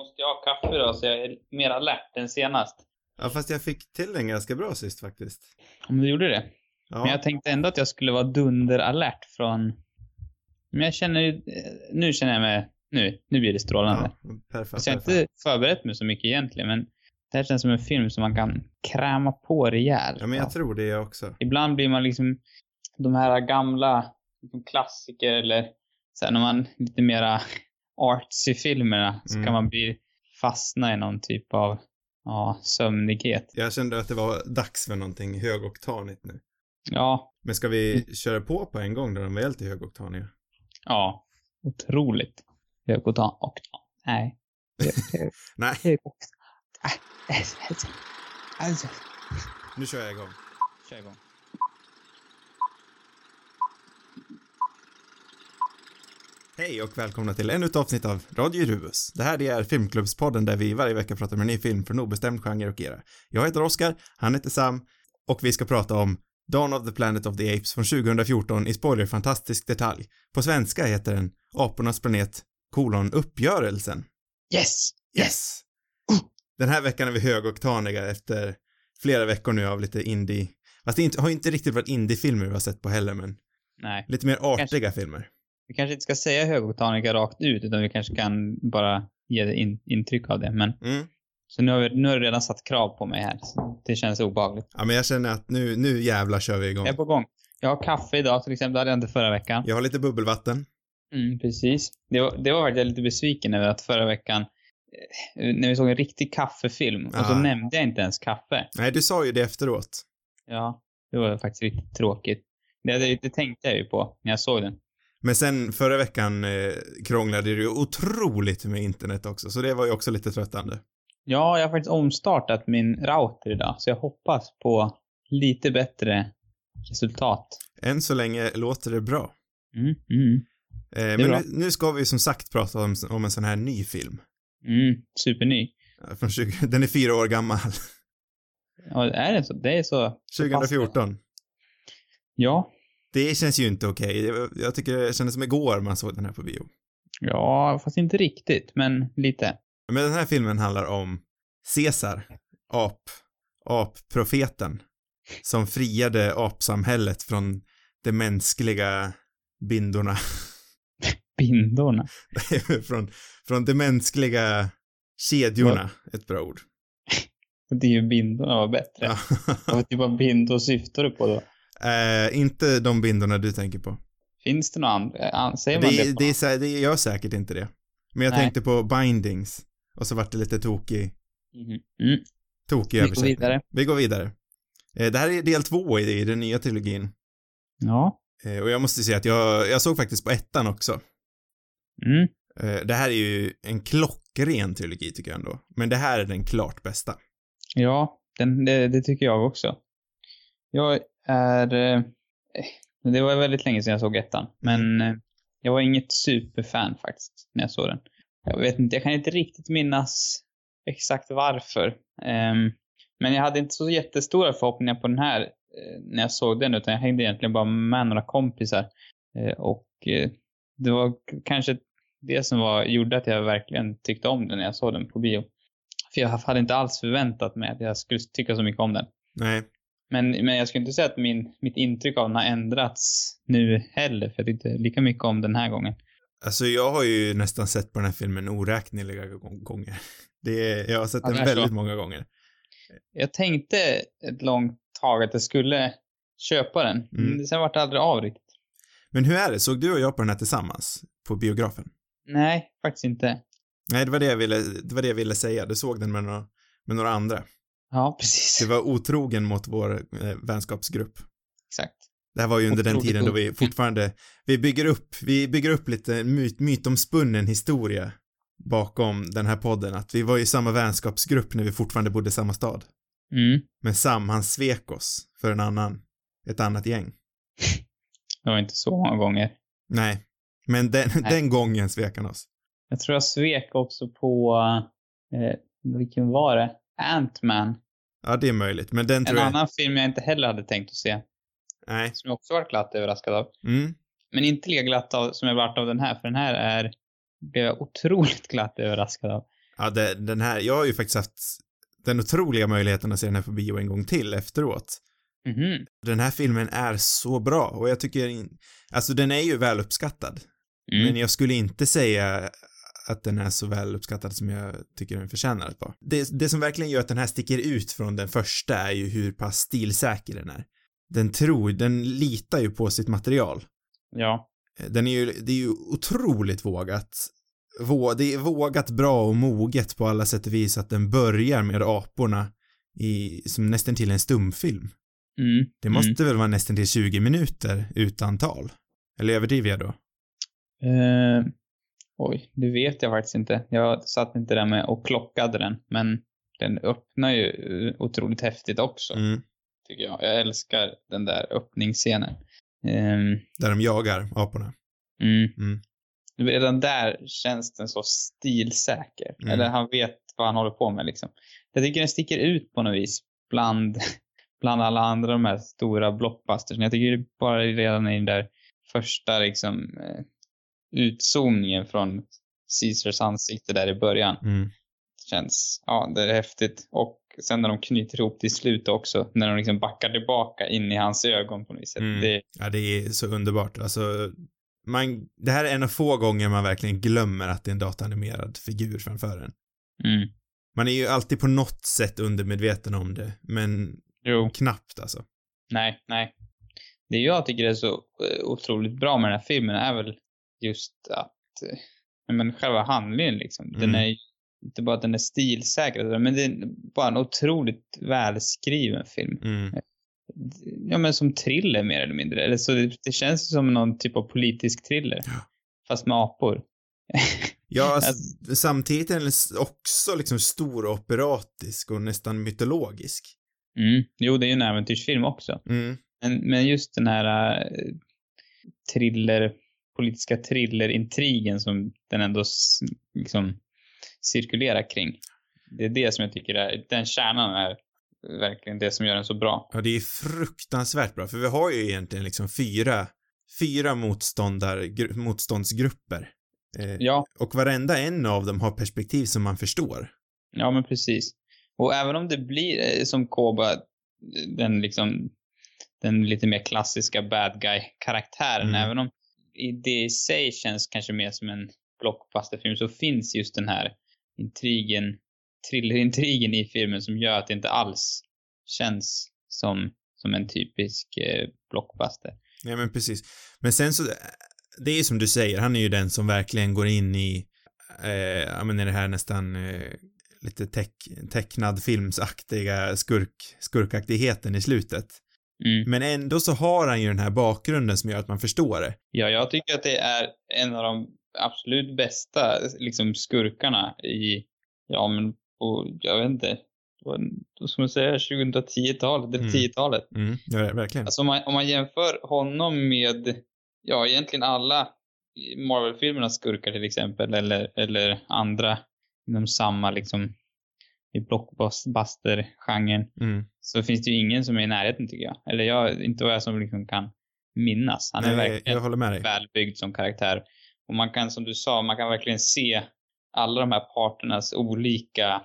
måste ju ha kaffe då, så jag är mer alert än senast. Ja, fast jag fick till den ganska bra sist faktiskt. Om du gjorde det. Ja, Men jag tänkte ändå att jag skulle vara dunderalert från... Men jag känner. Nu känner jag mig... Nu, nu blir det strålande. ja perfekt. Fast jag har perfekt. inte förberett mig så mycket egentligen, men det här känns som en film som man kan kräma på rejält. Ja, men jag tror det också. Ibland blir man liksom de här gamla liksom klassiker eller så här, när man lite mera artsy filmerna så Mm. kan man bli fastna i någon typ av ja, sömnighet. Jag kände att det var dags för någonting högoktanigt nu. Ja, Men ska vi köra på på en gång då de är lite högoktaniga? ja, otroligt. Högoktan, oktan. Nej. Nej, Högoktan. Nu kör jag igång. kör igång. Hej och välkomna till ännu ett avsnitt av Radio Rubus. Det här är Filmklubbspodden där vi varje vecka pratar om en ny film från obestämd genre och era. Jag heter Oskar, han heter Sam och vi ska prata om Dawn of the Planet of the Apes från 2014 i spoilerfantastisk detalj. På svenska heter den Apornas planet kolon uppgörelsen. Yes! Yes! Den här veckan är vi högoktaniga efter flera veckor nu av lite indie, fast det har inte riktigt varit indiefilmer vi har sett på heller, men Nej, lite mer artiga filmer. Vi kanske inte ska säga högoktanika rakt ut, utan vi kanske kan bara ge in, intryck av det. Men Mm. Så nu har, vi, nu har du redan satt krav på mig här. Det känns obehagligt. Ja, men jag känner att nu, nu jävlar kör vi igång. Jag är på gång. Jag har kaffe idag till exempel. Det hade jag inte förra veckan. Jag har lite bubbelvatten. Mm, precis. Det var, det var faktiskt jag lite besviken över att förra veckan, eh, när vi såg en riktig kaffefilm, och så nämnde jag inte ens kaffe. Nej, du sa ju det efteråt. Ja, det var faktiskt riktigt tråkigt. Det, det, det tänkte jag ju på när jag såg den. Men sen förra veckan eh, krånglade det ju otroligt med internet också, så det var ju också lite tröttande. Ja, jag har faktiskt omstartat min router idag, så jag hoppas på lite bättre resultat. Än så länge låter det bra. Mm, mm, Eh, är men bra. nu, nu ska vi som sagt prata om, om en sån här ny film. mm. Superny. Från 20, den är fyra år gammal. Ja, är det så? Det är så? så pass- 2014. Ja. Det känns ju inte okej. Jag, jag tycker det kändes som igår man såg den här på bio. Ja, fast inte riktigt, men lite. Men den här filmen handlar om Caesar, ap, approfeten, som friade apsamhället från de mänskliga bindorna. Bindorna. från, från de mänskliga kedjorna, ett bra ord. Det är ju bindorna var bättre. Ja. Vad typ av bindor syftar du på då? Eh, inte de bindorna du tänker på. Finns det några andra? an- Säger man det, Det, det, är, det gör säkert inte det. Men jag Nej. tänkte på bindings. Och så vart det lite tokig, Mhm. Mm. tokig Vi går översättning. vidare. Vi går vidare. Eh, det här är del två i, i den nya trilogin. Ja. Eh, och jag måste säga att jag, jag såg faktiskt på ettan också. Mm. Eh, det här är ju en klockren trilogi tycker jag ändå. Men det här är den klart bästa. Ja, den, det, det tycker jag också. Jag är... Eh, det var väldigt länge sedan jag såg ettan, men eh, jag var inget superfan faktiskt när jag såg den. Jag vet inte, jag kan inte riktigt minnas exakt varför. Ehm, men jag hade inte så jättestora förhoppningar på den här eh, när jag såg den, utan jag hängde egentligen bara med några kompisar. Eh, och eh, det var kanske det som var, gjorde att jag verkligen tyckte om den när jag såg den på bio. För jag hade inte alls förväntat mig att jag skulle tycka så mycket om den. Nej. Men, men jag skulle inte säga att min, mitt intryck av den har ändrats nu heller, för jag tyckte lika mycket om den här gången. Alltså jag har ju nästan sett på den här filmen oräkneliga gång- gånger. Det är, jag har sett Ja, den så. väldigt många gånger. Jag tänkte ett långt tag att jag skulle köpa den. Mm. Men Sen vart det aldrig av riktigt. Men hur är det? Såg du och jag på den här tillsammans? På biografen? Nej, faktiskt inte. Nej, det var det jag ville, det var det jag ville säga. Du såg den med några, med några andra. Ja, precis. Du var otrogen mot vår eh, vänskapsgrupp. Exakt. Det här var ju under den tiden då vi fortfarande, vi bygger upp, vi bygger upp lite myt, mytomspunnen historia bakom den här podden, att vi var i samma vänskapsgrupp när vi fortfarande bodde i samma stad. Mm. Men Sam, han svek oss för en annan, ett annat gäng. Det var inte så många gånger. Nej. Men den, Nej. den gången svek han oss. Jag tror jag svek också på, eh, vilken var det? Ant-Man. Ja, det är möjligt, men den En tror jag... annan film jag inte heller hade tänkt att se. Nej. Som jag också varit glatt överraskad av. Mm. Men inte lika glatt av, som jag varit av den här, för den här är, blev jag otroligt glatt överraskad av. Ja, det, den här, jag har ju faktiskt haft den otroliga möjligheten att se den här på bio en gång till efteråt. Mhm. Den här filmen är så bra och jag tycker, alltså den är ju väl uppskattad. Mm. Men jag skulle inte säga att den är så väl uppskattad som jag tycker den förtjänar att vara. Det, det som verkligen gör att den här sticker ut från den första är ju hur pass stilsäker den är. Den tror, den litar ju på sitt material. Ja. Den är ju, det är ju otroligt vågat. Vå, det är vågat bra och moget på alla sätt och vis att den börjar med aporna i, som nästan till en stumfilm. Mm. Det måste väl vara nästan till 20 minuter utan tal? Eller överdriver jag då? Mm. Oj, det vet jag faktiskt inte. Jag satt inte där med och klockade den, men den öppnar ju eh, otroligt häftigt också, Mm. tycker jag. Jag älskar den där öppningsscenen. Ehm, Där de jagar aporna. mm. Mm. Redan där känns den så stilsäker. Mm. Eller han vet vad han håller på med liksom. Jag tycker den sticker ut på något vis bland, bland alla andra de här stora blockbustersen. Jag tycker det bara redan i den där första liksom eh, utzoomningen från Caesars ansikte där i början Mm. känns, ja det är häftigt. Och sen när de knyter ihop till slut också, när de liksom backar tillbaka in i hans ögon på något vis. Mm. Det, Ja, det är så underbart. Alltså, man, det här är en av få gånger man verkligen glömmer att det är en dataanimerad figur framför en. mm. Man är ju alltid på något sätt undermedveten om det, men Jo. knappt alltså. Nej, nej. Det jag tycker är så eh, otroligt bra med den här filmen är väl just att, eh, men själva handlingen liksom. Den Mm. är ju inte bara att den är stilsäker, men det är bara en otroligt välskriven film. Mm. Ja men som thriller mer eller mindre. Eller så det, det känns som någon typ av politisk thriller. Ja. Fast med apor. Ja, alltså, samtidigt är den också liksom stor och operatisk och nästan mytologisk. Mm. Jo, det är ju en äventyrsfilm också. Mm. Men, men just den här eh, thriller, politiska thrillerintrigen som den ändå liksom cirkulerar kring. Det är det som jag tycker är, den kärnan är verkligen det som gör den så bra. Ja, det är fruktansvärt bra, för vi har ju egentligen liksom fyra, fyra motståndar, gru, motståndsgrupper. Eh, Ja, Och varenda en av dem har perspektiv som man förstår. ja men precis. Och även om det blir eh, som Koba, den liksom, den lite mer klassiska bad guy-karaktären, Mm. även om det i sig känns kanske mer som en blockbusterfilm så finns just den här intrigen, thrillerintrigen i filmen som gör att det inte alls känns som, som en typisk eh, blockbuster. Nej men precis. Men sen så, eh, det är ju som du säger, han är ju den som verkligen går in i, eh, ja men i det här nästan eh, lite teck, tecknad filmsaktiga skurk, skurkaktigheten i slutet. Mm. Men ändå så har han ju den här bakgrunden som gör att man förstår det. Ja, jag tycker att det är en av de absolut bästa liksom skurkarna i, ja men på, jag vet inte, ska man säga, 2010-talet, eller Mm. 10-talet. Mm, ja, verkligen. Alltså om man, om man jämför honom med, ja egentligen alla Marvel-filmernas skurkar till exempel, eller, eller andra inom samma liksom i blockbuster-genren, Mm. så finns det ju ingen som är i närheten tycker jag. Eller jag, inte vad jag som liksom kan minnas. Han är Nej, verkligen med dig. välbyggd som karaktär. Och man kan, som du sa, man kan verkligen se alla de här parternas olika,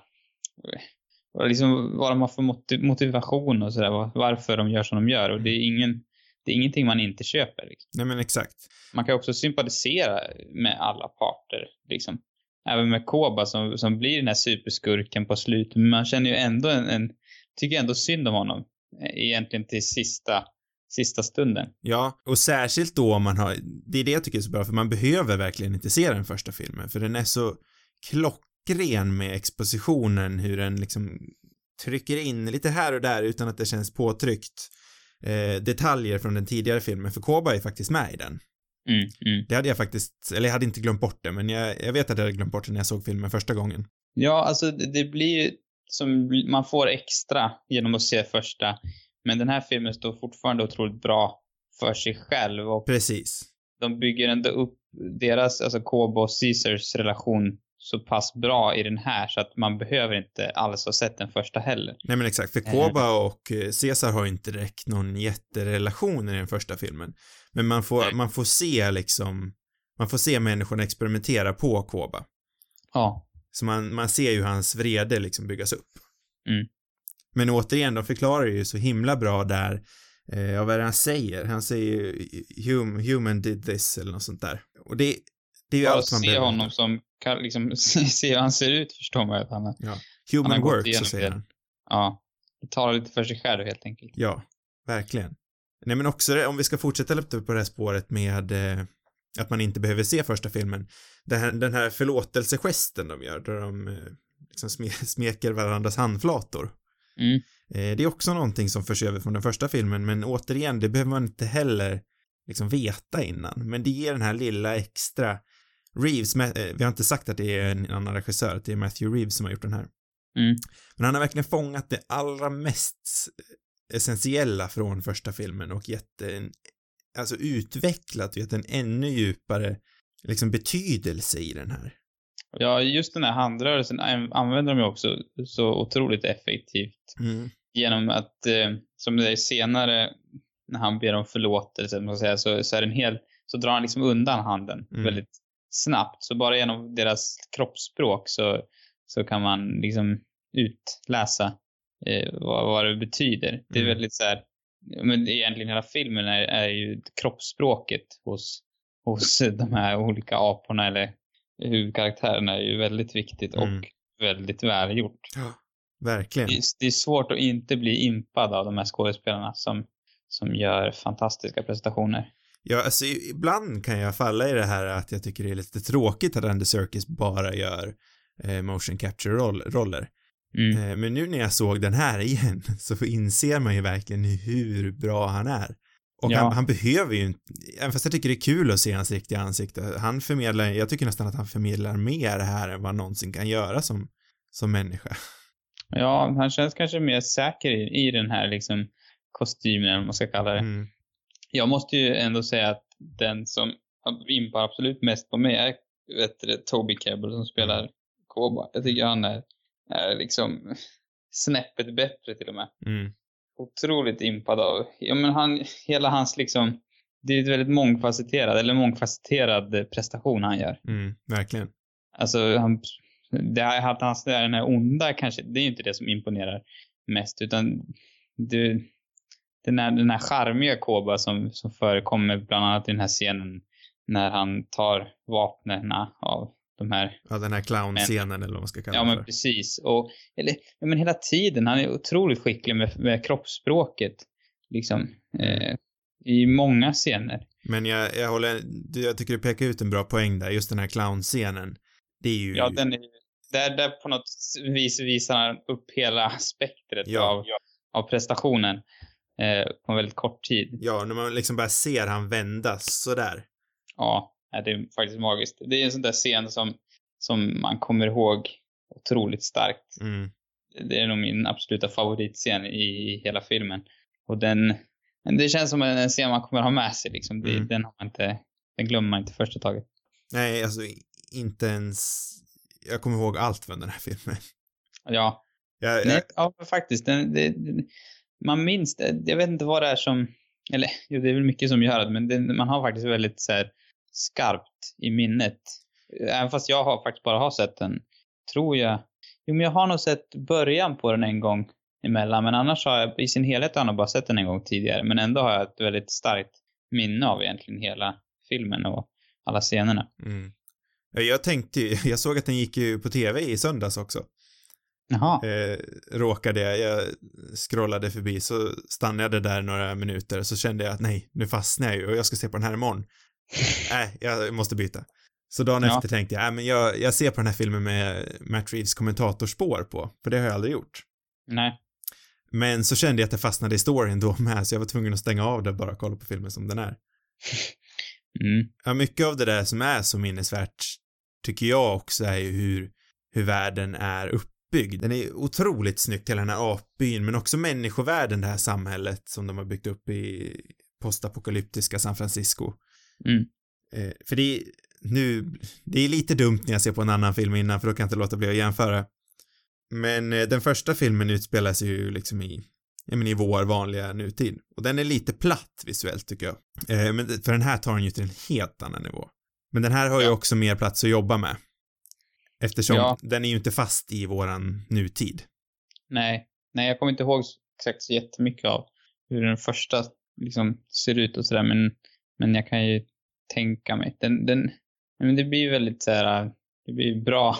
vad liksom, vad de har för motiv- motivation och sådär, var- varför de gör som de gör. Och det är ingen, det är ingenting man inte köper. Liksom. Nej men exakt. Man kan också sympatisera med alla parter, liksom. Även med Koba som, som blir den här superskurken på slutet. Men man känner ju ändå en, en tycker ändå synd om honom. Eh, egentligen till sista, sista stunden. Ja, och särskilt då om man har, det är det jag tycker är så bra, för man behöver verkligen inte se den första filmen, för den är så klockren med expositionen, hur den liksom trycker in lite här och där utan att det känns påtryckt eh, detaljer från den tidigare filmen, för Koba är faktiskt med i den. Mm, mm. Det hade jag faktiskt, eller jag hade inte glömt bort det, men jag, jag vet att jag hade glömt bort det när jag såg filmen första gången. Ja, alltså det det blir ju som man får extra genom att se första. Men den här filmen står fortfarande otroligt bra för sig själv och Precis. de bygger ändå upp deras, alltså Kobo och Caesars relation så pass bra i den här så att man behöver inte alls ha sett den första heller. Nej men exakt, för Koba och eh, Caesar har inte direkt någon jätterelation i den första filmen. Men man får, Nej. man får se liksom, man får se människorna experimentera på Koba. Ja. Så man, man ser ju hans vrede liksom byggas upp. Mm. Men återigen, de förklarar ju så himla bra där, eh, ja, vad är det han säger? Han säger ju hum, human did this eller något sånt där. Och det, det är ju Bara allt man se behöver honom veta. som, kan liksom, se hur han ser ut förstår man att han. Ja. Han Human har gått work, så säger han. Ja. Det talar lite för sig själv helt enkelt. Ja, verkligen. Nej men också det, om vi ska fortsätta lite på det här spåret med eh, att man inte behöver se första filmen. Den här, den här förlåtelsegesten de gör, där de eh, liksom sme, smeker varandras handflator. Mm. Eh, det är också någonting som förs över från den första filmen, men återigen, det behöver man inte heller liksom veta innan. Men det ger den här lilla extra Reeves, eh, vi har inte sagt att det är en annan regissör, att det är Matthew Reeves som har gjort den här. Mm. Men han har verkligen fångat det allra mest essentiella från första filmen och gett en, alltså utvecklat och gett en ännu djupare liksom betydelse i den här. Ja, just den här handrörelsen an- använder de ju också så otroligt effektivt. Mm. Genom att, eh, som det är senare, när han ber om förlåtelse, ska säga, så, så är det en hel, så drar han liksom undan handen Mm. väldigt snabbt. Så bara genom deras kroppsspråk så, så kan man liksom utläsa eh, vad, vad det betyder. Det är Mm. väldigt så här, men egentligen hela filmen är, är ju kroppsspråket hos, hos de här olika aporna eller huvudkaraktärerna är ju väldigt viktigt Mm. och väldigt välgjort. Verkligen. Det är, det är svårt att inte bli impad av de här skådespelarna som, som gör fantastiska prestationer. Ja, alltså ibland kan jag falla i det här att jag tycker det är lite tråkigt att Andy Serkis bara gör eh, motion capture-roller. Mm. Eh, men nu när jag såg den här igen så inser man ju verkligen hur bra han är. Och Ja. han, han behöver ju inte, även fast jag tycker det är kul att se hans riktiga ansikte, han förmedlar, jag tycker nästan att han förmedlar mer här än vad han någonsin kan göra som, som människa. Ja, han känns kanske mer säker i, i den här liksom kostymen, vad man ska kalla det. Mm. Jag måste ju ändå säga att den som impar absolut mest på mig är vet du, Toby Kebbell som spelar Koba. Jag tycker han är, är liksom snäppet bättre till och med. Mm. Otroligt impad av, ja men han, hela hans liksom, det är ett väldigt mångfacetterad, eller mångfacetterad prestation han gör. Mm. Verkligen. Alltså, han, det här, att han är den här onda kanske, det är ju inte det som imponerar mest, utan det, den, här, den här charmiga Koba som, som förekommer bland annat i den här scenen när han tar vapnen av de här, Ja, den här clownscenen eller vad man ska kalla ja det men för. precis, och, eller, ja men hela tiden, han är otroligt skicklig med, med kroppsspråket, liksom, eh, i många scener. Men jag, jag håller, jag tycker du pekar ut en bra poäng där, just den här clownscenen. Det är ju, Ja, den är, där, där på något vis visar han upp hela spektret Ja. av, av prestationen eh, på en väldigt kort tid. ja, när man liksom bara ser han vändas sådär. Ja, det är faktiskt magiskt. Det är en sån där scen som, som man kommer ihåg otroligt starkt. Mm. Det är nog min absoluta favoritscen i, hela filmen. Och den, det känns som en scen man kommer ha med sig liksom. Det, Mm. den, har man inte, den glömmer man inte första taget. Nej, alltså inte ens, jag kommer ihåg allt från den här filmen. Ja, Jag, jag, Nej, ja, faktiskt. Den, det- man minns det. Jag vet inte vad det är som... Eller jo, det är väl mycket som gör det, men det, man har faktiskt väldigt så här, skarpt i minnet. Även fast jag har faktiskt bara har sett den, tror jag. Jo, men jag har nog sett början på den en gång emellan, men annars har jag i sin helhet har jag nog bara sett den en gång tidigare. Men ändå har jag ett väldigt starkt minne av egentligen hela filmen och alla scenerna. mm. Jag tänkte ju, jag såg att den gick ju på tv i söndags också. Jaha. Eh, råkade jag, jag scrollade förbi så stannade jag där några minuter så kände jag att nej, nu fastnar jag ju och jag ska se på den här imorgon. Nej, jag måste byta. Så dagen Ja. efter tänkte jag, nej men jag, jag ser på den här filmen med Matt Reeves kommentatorspår på, för det har jag aldrig gjort. Nej. Men så kände jag att jag fastnade i storyn då med, så jag var tvungen att stänga av det och bara kolla på filmen som den är. Mm. Ja, mycket av det där som är så minnesvärt tycker jag också är ju hur, hur världen är uppbyggd. Den är otroligt snyggt, hela den här apbyn, men också människovärlden, det här samhället som de har byggt upp i postapokalyptiska San Francisco. Mm. Eh, för det är, nu, det är lite dumt när jag ser på en annan film innan, för då kan jag inte låta bli att jämföra. Men eh, den första filmen utspelar sig ju liksom i, ja men i vår vanliga nutid. Och den är lite platt visuellt tycker jag. Eh, men för den här tar den ju till en helt annan nivå. Men den här har ju också mer plats att jobba med. Eftersom Ja. den är ju inte fast i våran nutid. Nej, nej jag kommer inte ihåg exakt så jättemycket av hur den första liksom ser ut och sådär, men, men jag kan ju tänka mig. Den, den, men det blir väldigt så här, det blir bra,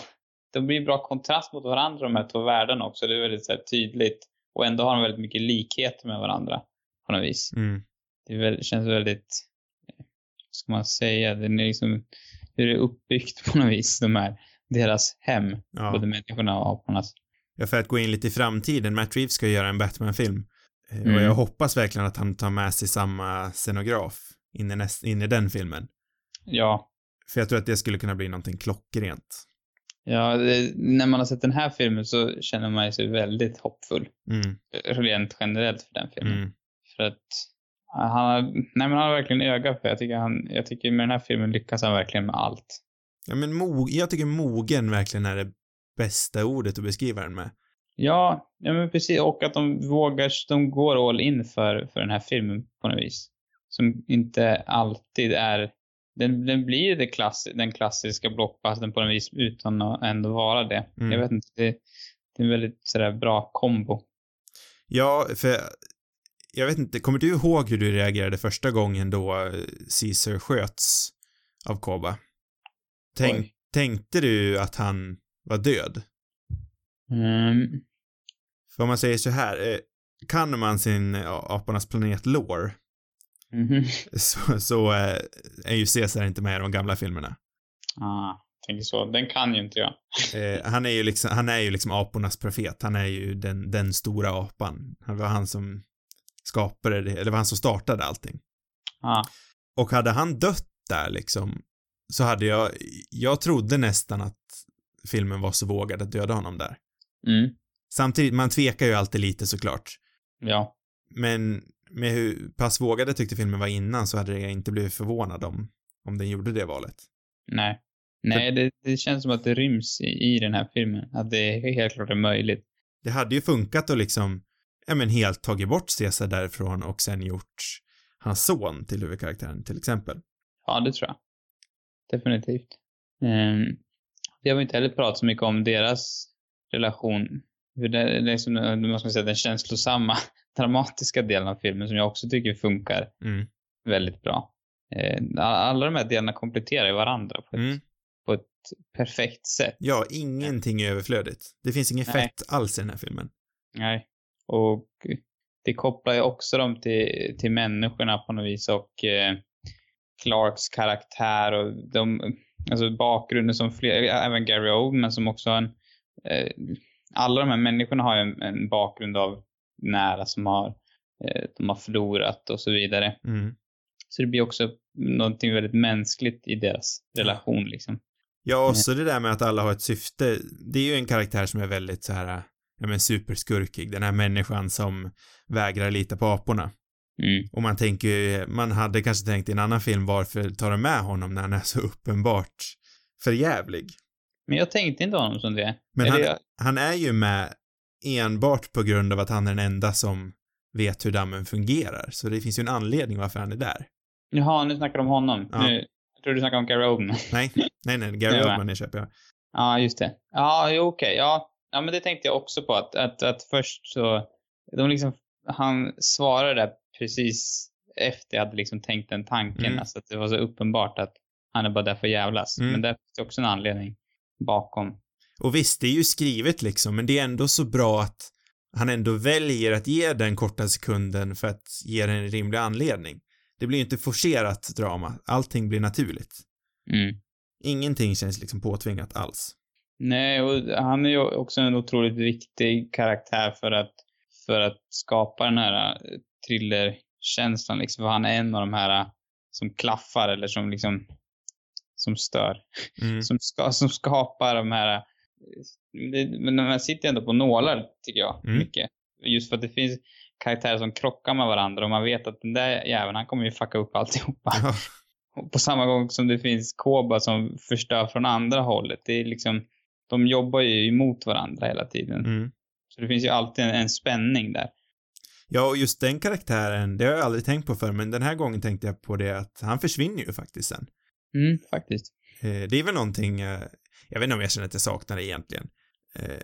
det blir bra kontrast mot varandra de här två världarna också. Det är väldigt så här, tydligt och ändå har de väldigt mycket likheter med varandra på något vis. Mm. Det är väl, känns väldigt, eh, vad ska man säga, den är liksom, hur det är uppbyggt på något vis, de här, deras hem, Ja. både människorna och apornas. ja, för att gå in lite i framtiden, Matt Reeves ska göra en Batman-film. Eh, Och Mm. jag hoppas verkligen att han tar med sig samma scenograf in i, näst, in i den filmen. Ja, För jag tror att det skulle kunna bli någonting klockrent. Ja, det, när man har sett den här filmen så känner man sig väldigt hoppfull. Mm, Rent generellt för den filmen. mm. För att han har, nej men han har verkligen öga för jag tycker han, jag tycker med den här filmen lyckas han verkligen med allt. Ja, men mo jag tycker mogen verkligen är det bästa ordet att beskriva den med. Ja, ja men precis. Och att de vågar, de går all in för, för den här filmen på något vis. Som inte alltid är, den, den blir det klass, den klassiska blockbustern på något vis utan att ändå vara det. Mm. Jag vet inte, det, det är en väldigt sådär bra kombo. Ja, för jag vet inte, kommer du ihåg hur du reagerade första gången då eh, Caesar sköts av Koba? Tänk, Oj. tänkte du att han var död? Mm. För om man säger så här, eh, kan man sin ja, Apornas planet lore Mhm. så, så eh, är ju Caesar inte med i de gamla filmerna. Ah, tänker så. Den kan ju inte jag. Eh, han är ju liksom, han är ju liksom apornas profet. Han är ju den, den stora apan. Han var han som skapade det, eller var han som startade allting. Ah, Och hade han dött där liksom, så hade jag, jag trodde nästan att filmen var så vågad att döda honom där. mm. Samtidigt, man tvekar ju alltid lite såklart. Ja. Men med hur pass vågad jag tyckte filmen var innan så hade jag inte blivit förvånad om, om den gjorde det valet. Nej. Nej, det, det känns som att det ryms i, i den här filmen. Att det är helt klart är möjligt. Det hade ju funkat att liksom, ja men helt tagit bort Caesar därifrån och sen gjort hans son till huvudkaraktären till exempel. Ja, det tror jag. Definitivt. Um, vi har inte heller pratat så mycket om deras relation. Hur det, det är liksom, man ska säga, den känslosamma, dramatiska delen av filmen som jag också tycker funkar Mm. väldigt bra. Eh, alla de här delarna kompletterar ju varandra på ett, Mm. på ett perfekt sätt. Ja, ingenting är överflödigt. Det finns inget Nej. fett alls i den här filmen. Nej. Och det kopplar ju också dem till, till människorna på något vis och eh, Clarks karaktär och de, alltså bakgrunden som fler, även Gary Oldman som också har en, eh, alla de här människorna har ju en, en bakgrund av nära som har, eh, de har förlorat och så vidare. Mm. Så det blir också någonting väldigt mänskligt i deras relation liksom. Ja, och så det där med att alla har ett syfte. Det är ju en karaktär som är väldigt så här, ja men superskurkig. Den här människan som vägrar lita på aporna. Mm. Och man tänker man hade kanske tänkt i en annan film, varför tar de med honom när han är så uppenbart förjävlig? Men jag tänkte inte honom som det. Men han, jag- han är ju med enbart på grund av att han är den enda som vet hur dammen fungerar. Så det finns ju en anledning varför han är där. Jaha, nu snackar du om honom. Ja. Nu, jag tror du snackar om Gary Oldman. Nej, nej, nej, Gary. Oldman är köper jag. Ja, just det. Ja, jo, okej. Ja. ja, men det tänkte jag också på. Att, att, att först så... De liksom, han svarade där precis efter jag hade liksom tänkt den tanken. Mm. Alltså det var så uppenbart att han är bara där för att jävlas. Mm. Men där finns det också en anledning bakom. Och visst, det är ju skrivet liksom, men det är ändå så bra att han ändå väljer att ge den korta sekunden för att ge den en rimlig anledning. Det blir ju inte forcerat drama, allting blir naturligt. Mm. Ingenting känns liksom påtvingat alls. Nej, och han är ju också en otroligt viktig karaktär för att, för att skapa den här eh, thrillerkänslan. Liksom, för han är en av de här eh, som klaffar eller som liksom som stör. Mm. Som, ska, som skapar de här... eh, Det, men man sitter ändå på nålar, tycker jag, Mm. mycket. Just för att det finns karaktärer som krockar med varandra och man vet att den där jäveln, han kommer ju fucka upp alltihopa. Ja, Och på samma gång som det finns Koba som förstör från andra hållet. Det är liksom, de jobbar ju emot varandra hela tiden. mm. Så det finns ju alltid en, en spänning där. Ja, och just den karaktären, det har jag aldrig tänkt på förr, men den här gången tänkte jag på det att han försvinner ju faktiskt sen. Mm, faktiskt. Eh, det är väl någonting, eh, Jag vet inte om jag känner att jag saknar det egentligen. Eh,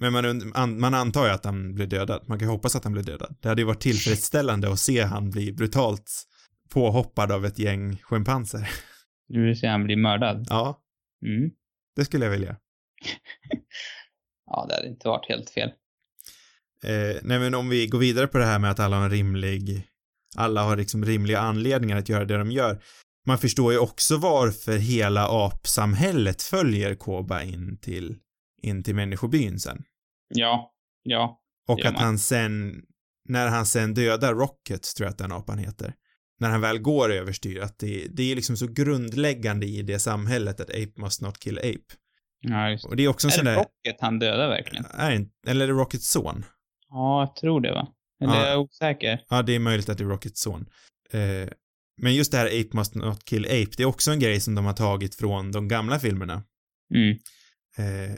men man, an, man antar ju att han blir dödad. Man kan ju hoppas att han blir dödad. Det hade ju varit tillfredsställande att se han bli brutalt påhoppad av ett gäng schimpanser. Du vill säga han blir mördad? Ja, Mm. det skulle jag vilja. Ja, det hade inte varit helt fel. Eh, nej men om vi går vidare på det här med att alla har en rimlig, alla har liksom rimliga anledningar att göra det de gör. Man förstår ju också varför hela apsamhället följer Koba in till, in till människobyn sen. Ja, ja. Och att han sen, när han sen dödar Rocket, tror jag att den apan heter, när han väl går överstyr, att det, det är liksom så grundläggande i det samhället att ape must not kill ape. ja just. Och det är också en Är sån där, Rocket han dödar verkligen? är eller är det Rockets son? Ja, jag tror det va? Eller Ja. jag är osäker. Ja, det är möjligt att det är Rockets son. Eh, men just det här Ape must not kill ape, det är också en grej som de har tagit från de gamla filmerna. Mm. Eh,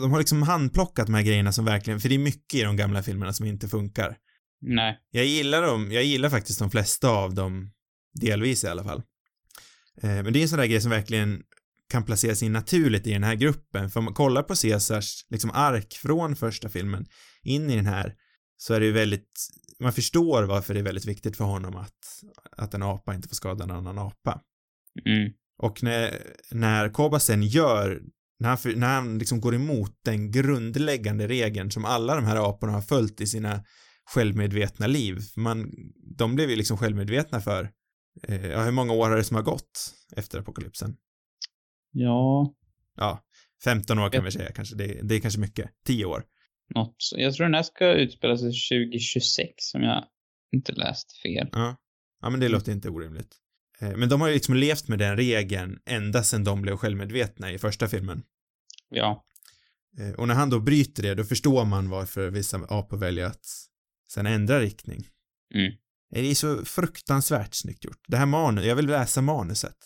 de har liksom handplockat de här grejerna som verkligen, för det är mycket i de gamla filmerna som inte funkar. Nej. Jag gillar dem, jag gillar faktiskt de flesta av dem, delvis i alla fall. Eh, men det är en sån där grej som verkligen kan placeras in naturligt i den här gruppen, för om man kollar på Caesars liksom ark från första filmen in i den här, så är det ju väldigt, man förstår varför det är väldigt viktigt för honom att, att en apa inte får skada en annan apa. Mm. Och när, när Koba sen gör, när han, för- när han liksom går emot den grundläggande regeln som alla de här aporna har följt i sina självmedvetna liv. Man, de blev ju liksom självmedvetna för, eh, ja, hur många år har det som har gått efter apokalypsen? Ja, Ja, 15 år kan vi säga kanske, det, det är kanske mycket. 10 år. något. Jag tror den här ska utspela sig 2026 om jag inte läst fel. Ja. Ja, men det låter inte orimligt. Eh, men de har ju liksom levt med den regeln ända sedan de blev självmedvetna i första filmen. Ja. Eh, Och när han då bryter det, då förstår man varför vissa apor väljer att sen ändra riktning. Mm. Eh, Det är så fruktansvärt snyggt gjort. Det här manus, jag vill läsa manuset.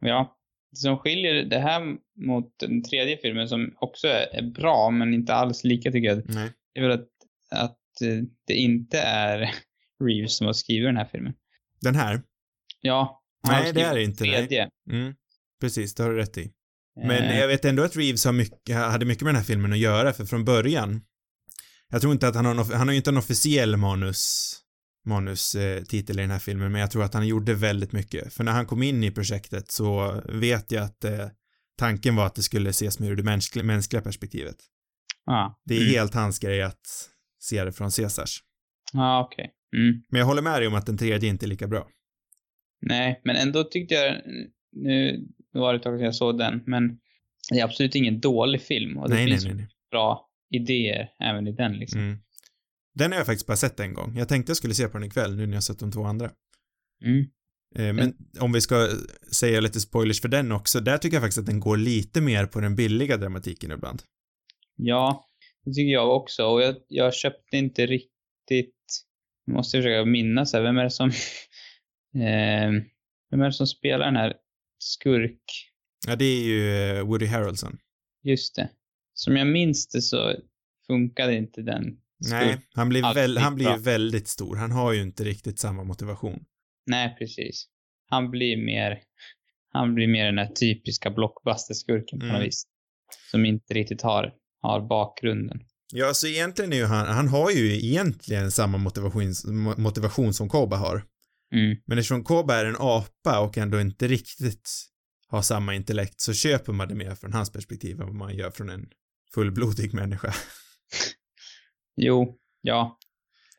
Ja. Det som skiljer det här mot den tredje filmen som också är, bra men inte alls lika tycker jag. Nej. Det är väl att, att eh, det inte är Reeves som har skrivit den här filmen. Den här? Ja. Nej, det är det inte. Tredje. Mm. Precis, det har du rätt i. Men Eh, jag vet ändå att Reeves har mycket, hade mycket med den här filmen att göra, för från början, jag tror inte att han har, en han har ju inte en officiell manus, manustitel i den här filmen, men jag tror att han gjorde väldigt mycket. För när han kom in i projektet så vet jag att eh, tanken var att det skulle ses mer ur det mänskliga, mänskliga perspektivet. Ja. Det är mm. helt hans grej att se det från Caesars. Ja, okej. Mm. Men jag håller med dig om att den tredje inte är lika bra. Nej, men ändå tyckte jag, nu var det ett tag sedan jag såg den, men det är absolut ingen dålig film. Och det Nej, nej, finns nej, nej. bra idéer även i den liksom. Mm. Den har jag faktiskt bara sett en gång. Jag tänkte jag skulle se på den ikväll, nu när jag sett de två andra. Mm. Eh, Men om vi ska säga lite spoilers för den också, där tycker jag faktiskt att den går lite mer på den billiga dramatiken ibland. Ja, det tycker jag också. Och jag, jag köpte inte riktigt, jag måste försöka minnas här, vem är det som, eh, vem är det som spelar den här skurk? Ja, det är ju eh, Woody Harrelson. Just det. Som jag minns det så funkade inte den Nej, han blir, väl, han blir väldigt stor. Han har ju inte riktigt samma motivation. Nej, precis. Han blir mer, han blir mer den här typiska blockbuster-skurken på Mm. något vis. Som inte riktigt har, har bakgrunden. Ja, så egentligen är ju han, han har ju egentligen samma motivation, mo- motivation som Koba har. Mm. Men eftersom Koba är en apa och ändå inte riktigt har samma intellekt så köper man det mer från hans perspektiv än vad man gör från en fullblodig människa. Jo, ja.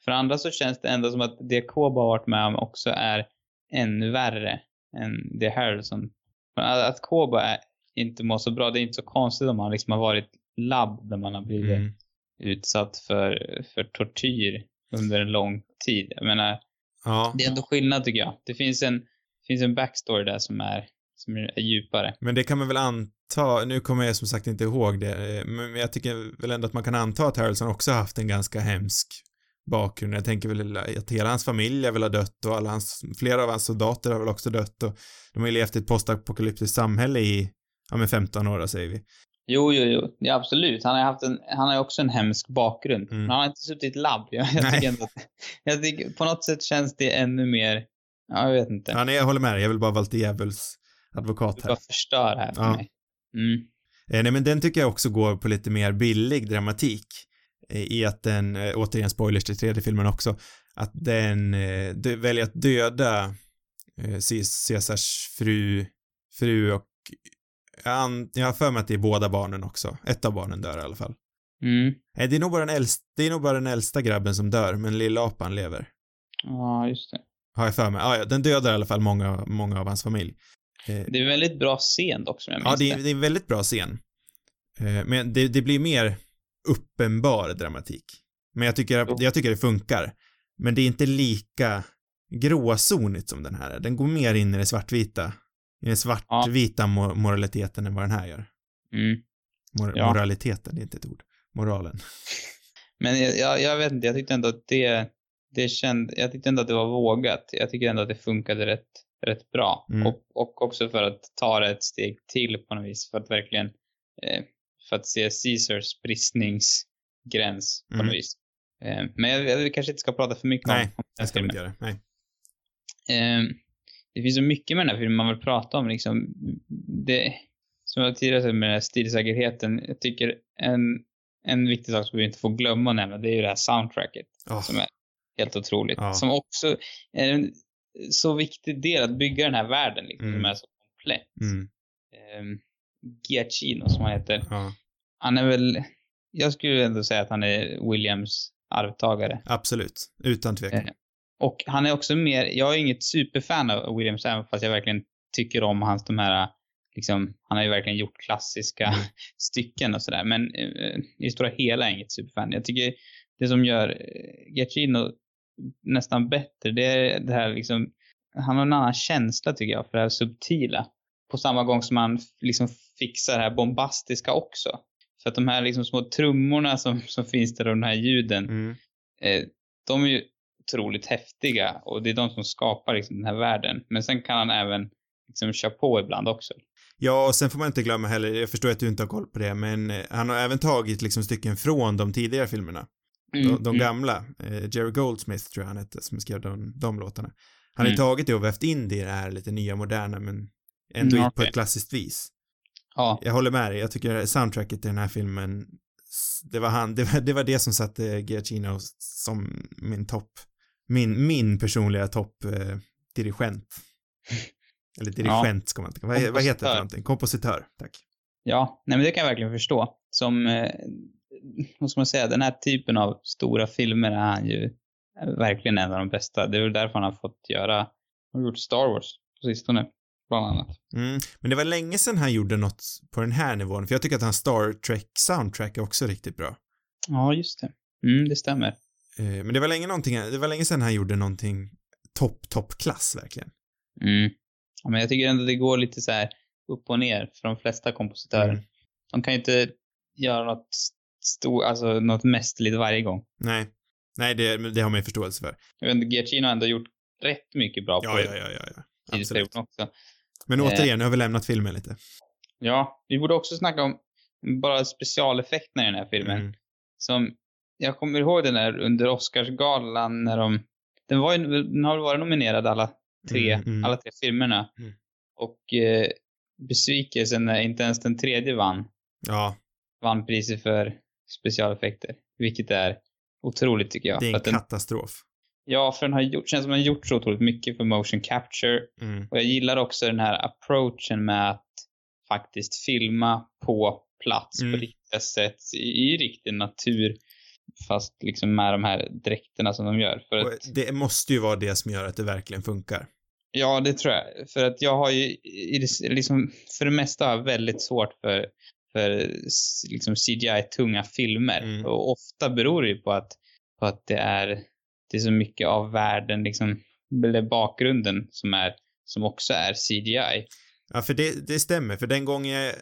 För andra så känns det ändå som att det Koba har varit med om också är ännu värre än det Harrelson. Men att Koba är, inte mår så bra, det är inte så konstigt om han liksom har varit labb där man har blivit Mm. utsatt för, för tortyr under en lång tid. Jag menar, Ja, det är ändå skillnad tycker jag. Det finns en, det finns en backstory där som är, som är djupare. men det kan man väl anta, nu kommer jag som sagt inte ihåg det, eh, men jag tycker väl ändå att man kan anta att Harrelson också har haft en ganska hemsk bakgrund. Jag tänker väl att hela hans familj är väl har dött och alla hans, flera av hans soldater har väl också dött och de har ju levt i ett postapokalyptiskt samhälle i, ja men 15 år då, säger vi. Jo, jo, jo. Ja, absolut. Han har haft en, han har också en hemsk bakgrund. Mm. Men han har inte suttit i ett labb. Jag, jag tycker ändå jag tycker, på något sätt känns det ännu mer, ja, jag vet inte. Ja, nej, jag håller med dig, jag vill bara vara lite djävuls advokat Du här. bara förstör här för Ja. mig. Mm. Eh, nej men den tycker jag också går på lite mer billig dramatik. Eh, I att den, eh, återigen spoilers till tredje filmen också, att den dö- väljer att döda Caesars fru, fru och jag har för mig att det är båda barnen också. Ett av barnen dör i alla fall. Mm. Nej, det är nog bara den äldsta, det är nog bara den äldsta grabben som dör, men lilla apan lever. Ja, just det. Har jag för mig. Ah, ja, den dödar i alla fall många, många av hans familj. Eh, Det är en väldigt bra scen dock, som jag Ja, minns det är, det är en väldigt bra scen. Eh, Men det, det blir mer uppenbar dramatik. Men jag tycker, jag tycker det funkar. Men det är inte lika gråzonigt som den här är. Den går mer in i det svartvita. I den svartvita mo- moraliteten än vad den här gör. Mm. Mor- Ja. Moraliteten, det är inte ett ord. Moralen. Men jag, jag, jag vet inte, jag tyckte ändå att det, det kände, jag tyckte ändå att det var vågat. Jag tycker ändå att det funkade rätt, rätt bra. Mm. Och, och också för att ta det ett steg till på något vis. För att verkligen, eh, för att se Caesars bristningsgräns på Mm. något vis. Eh, men jag, jag kanske inte ska prata för mycket Nej, om, om Det den filmen. inte göra. Nej. Eh, det finns så mycket med den här filmen man vill prata om. Liksom. Det, som jag tidigare sagt med den här stilsäkerheten. Jag tycker en, en viktig sak som vi inte får glömma att nämna, det är ju det här soundtracket. Åh, Som är helt otroligt. Ja. Som också är en så viktig del att bygga den här världen liksom, Mm. som är så komplett. mm, Um, Giacchino som han heter. ja, Han är väl, jag skulle ändå säga att han är Williams arvtagare. absolut. Utan tvekan. Eh, Och han är också mer, jag är inget superfan av Williams även fast jag verkligen tycker om hans de här, liksom, han har ju verkligen gjort klassiska Mm. stycken och sådär. Men eh, i det stora hela är jag inget superfan. Jag tycker det som gör eh, Giacchino nästan bättre, det är det här liksom, han har en annan känsla tycker jag för det här subtila. På samma gång som han liksom fixar det här bombastiska också. För att de här liksom små trummorna som, som finns där och de här ljuden, Mm. eh, de är ju otroligt häftiga och det är de som skapar liksom den här världen. Men sen kan han även liksom köra på ibland också. Ja, och sen får man inte glömma heller, jag förstår att du inte har koll på det, men eh, han har även tagit liksom stycken från de tidigare filmerna. De, de gamla, eh, Jerry Goldsmith tror jag han hette, som skrev de, de låtarna. Han har ju Mm. tagit det och vävt in det i det här lite nya moderna, men ändå Mm, på okej. ett klassiskt vis. Ja, Jag håller med dig, jag tycker soundtracket till den här filmen, det var han, det var det, var det som satte Giacchino som min topp, min, min personliga topp eh, dirigent. Eller dirigent ska man inte, vad, vad heter det för någonting? Kompositör, tack. ja. Nej men det kan jag verkligen förstå. Som, eh, vad ska man säga, den här typen av stora filmer är han ju verkligen en av de bästa. Det är väl därför han har fått göra, han har gjort Star Wars på sistone, bland annat. Mm, men det var länge sedan han gjorde något på den här nivån, för jag tycker att hans Star Trek soundtrack är också riktigt bra. Ja, just det. Mm, det stämmer. Eh, men det var länge någonting, det var länge sedan han gjorde någonting topp, toppklass verkligen. Mm. Ja, men jag tycker ändå det går lite så här upp och ner för de flesta kompositörer. Mm. De kan ju inte göra något stort, alltså något mästerligt varje gång. Nej, nej det, det har man ju förståelse för. Jag vet Giacchino har ändå gjort rätt mycket bra Ja, på ja, ja, ja, ja. Absolut. också. Men Eh. återigen, nu har vi lämnat filmen lite. Ja, vi borde också snacka om bara specialeffekterna i den här filmen. Mm. Som, jag kommer ihåg den där under Oscarsgalan när de, den var ju, den har varit nominerad alla tre, Mm, mm. alla tre filmerna. Mm. Och eh, besvikelsen när inte ens den tredje vann. Ja, vann priset för specialeffekter. Vilket är otroligt tycker jag. det är en att den, katastrof. ja, för den har gjort, känns som den har gjort så otroligt mycket för motion capture. Mm. Och jag gillar också den här approachen med att faktiskt filma på plats Mm. på riktiga sätt i, i riktig natur. Fast liksom med de här dräkterna som de gör. För Och att, det måste ju vara det som gör att det verkligen funkar. ja, det tror jag. För att jag har ju liksom, för det mesta har jag väldigt svårt för, för liksom CGI-tunga filmer. Mm. Och ofta beror det ju på att, på att det är, det är så mycket av världen, liksom, eller bakgrunden som är, som också är CGI. Ja, för det, det stämmer, för den gången jag,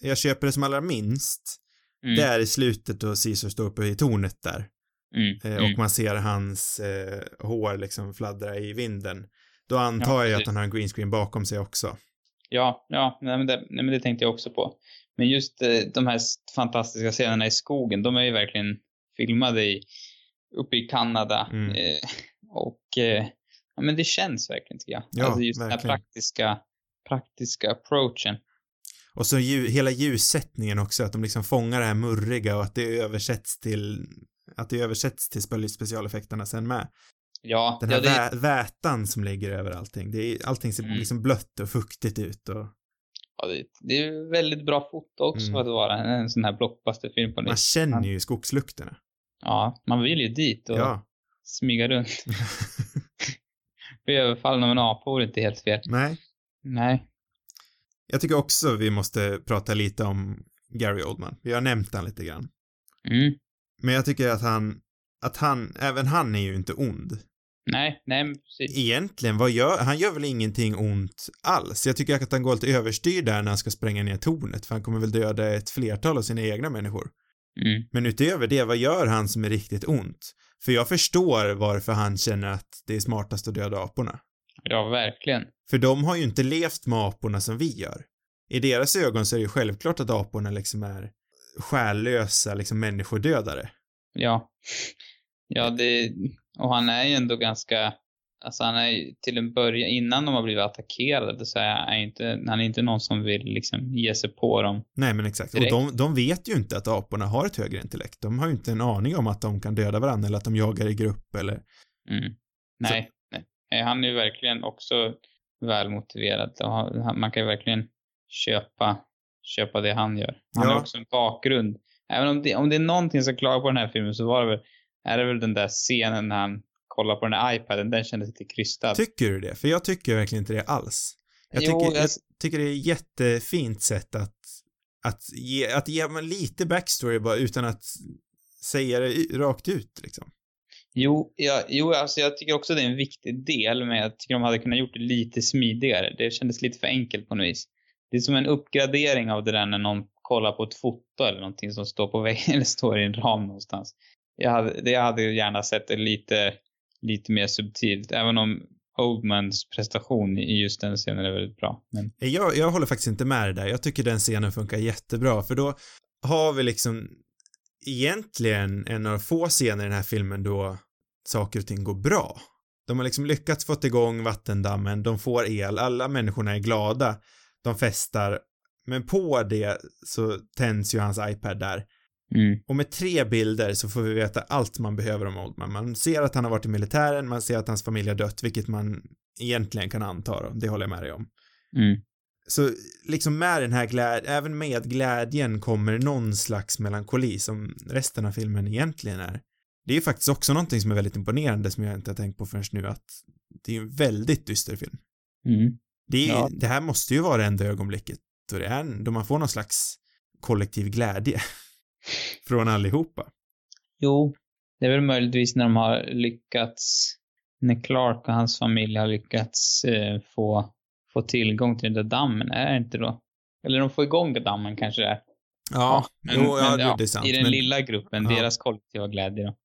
jag köper det som allra minst, Mm. det är i slutet då Caesar står uppe i tornet där. Mm. Eh, mm. och man ser hans eh, hår liksom fladdra i vinden. Då antar Ja, jag att han har en green screen bakom sig också. Ja, ja nej, men det, nej, men det tänkte jag också på. Men just eh, de här fantastiska scenerna i skogen, de är ju verkligen filmade i, uppe i Kanada. Mm. Eh, och eh, ja, men det känns verkligen tycker jag. Ja, alltså just den här verkligen. praktiska, praktiska approachen. Och så ju, hela ljussättningen också, att de liksom fångar det här murriga och att det översätts till, att det översätts till spe- specialeffekterna sen med. Ja, Den här ja, det, vä- vätan som ligger över allting. Det är, allting ser Mm. liksom blött och fuktigt ut och ja, det, det är väldigt bra foto också Mm. för att vara en, en sån här blockbusterfilm på man nytt. känner ju skogslukterna. Ja, man vill ju dit och Ja. smyga runt. Bli överfallen av en apa vore inte helt fel. Nej. Nej. Jag tycker också vi måste prata lite om Gary Oldman. Vi har nämnt han lite grann. Mm. Men jag tycker att han, att han, även han är ju inte ond. Nej, nej precis. Egentligen, vad gör, han gör väl ingenting ont alls. Jag tycker att han går lite överstyr där när han ska spränga ner tornet, för han kommer väl döda ett flertal av sina egna människor. Mm. Men utöver det, vad gör han som är riktigt ont? För jag förstår varför han känner att det är smartast att döda aporna. Ja, verkligen. För de har ju inte levt med aporna som vi gör. I deras ögon så är det ju självklart att aporna liksom är själlösa, liksom människodödare. Ja. Ja, det... Och han är ju ändå ganska... Alltså han är till en början, innan de har blivit attackerade, så är han inte, han är inte någon som vill liksom ge sig på dem. Nej men exakt. Direkt. Och de, de vet ju inte att aporna har ett högre intellekt. De har ju inte en aning om att de kan döda varandra eller att de jagar i grupp eller... Mm. Nej, nej. Nej, Han är ju verkligen också välmotiverad. Man kan ju verkligen köpa, köpa det han gör. Han Ja. har också en bakgrund. Även om det, om det är någonting som klagar på den här filmen så var det väl, är det väl den där scenen när han kollar på den där iPaden, den kändes lite krystad. Tycker du det? För jag tycker verkligen inte det alls. Jag Jo, tycker, jag jag- tycker det är ett jättefint sätt att, att ge, att ge man lite backstory bara utan att säga det rakt ut liksom. Jo, ja, jo alltså jag tycker också det är en viktig del, men jag tycker de hade kunnat gjort det lite smidigare. Det kändes lite för enkelt på något vis. Det är som en uppgradering av det där när någon kollar på ett foto eller någonting som står på väggen eller står i en ram någonstans. Jag hade, det jag hade gärna sett det lite, lite mer subtilt, även om Oldmans prestation i just den scenen är väldigt bra. Men, eh, Jag, jag håller faktiskt inte med dig där. Jag tycker den scenen funkar jättebra för då har vi liksom egentligen en av få scener i den här filmen då saker och ting går bra. De har liksom lyckats fått igång vattendammen, de får el, alla människorna är glada, de festar, men på det så tänds ju hans iPad där mm, Och med tre bilder så får vi veta allt man behöver om Oldman. Man ser att han har varit i militären, man ser att hans familj har dött, vilket man egentligen kan anta då. Det håller jag med dig om. mm, Så liksom med den här glädjen, även med glädjen kommer någon slags melankoli som resten av filmen egentligen är. Det är ju faktiskt också någonting som är väldigt imponerande som jag inte har tänkt på förrän nu att det är ju en väldigt dyster film. mm. Det, är, Ja. det här måste ju vara det enda ögonblicket då det är, då man får någon slags kollektiv glädje från allihopa. Jo, det är väl möjligtvis när de har lyckats, när Clark och hans familj har lyckats eh, få, få tillgång till den där dammen, är det inte då? Eller de får igång dammen kanske det är. Ja, men, jo, ja, men, det är sant. I den men, lilla gruppen, Ja. deras kollektiva glädje då.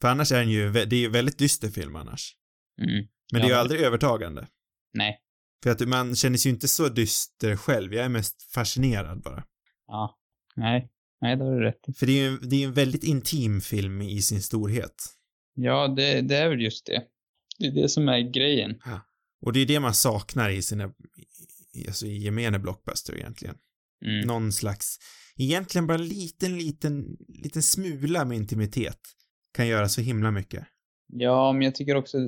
För annars är den ju, det är ju väldigt dyster film annars. Mm. Men det är ju Ja. aldrig övertagande. Nej. För att man känner sig ju inte så dyster själv, jag är mest fascinerad bara. Ja. Nej. Nej, det har du rätt i. För det är ju det är en väldigt intim film i sin storhet. Ja, det, det är väl just det. Det är det som är grejen. Och det är det man saknar i sina, alltså i gemene blockbuster egentligen. Mm. Någon slags, egentligen bara en liten, liten, liten smula med intimitet kan göra så himla mycket. Ja, men jag tycker också,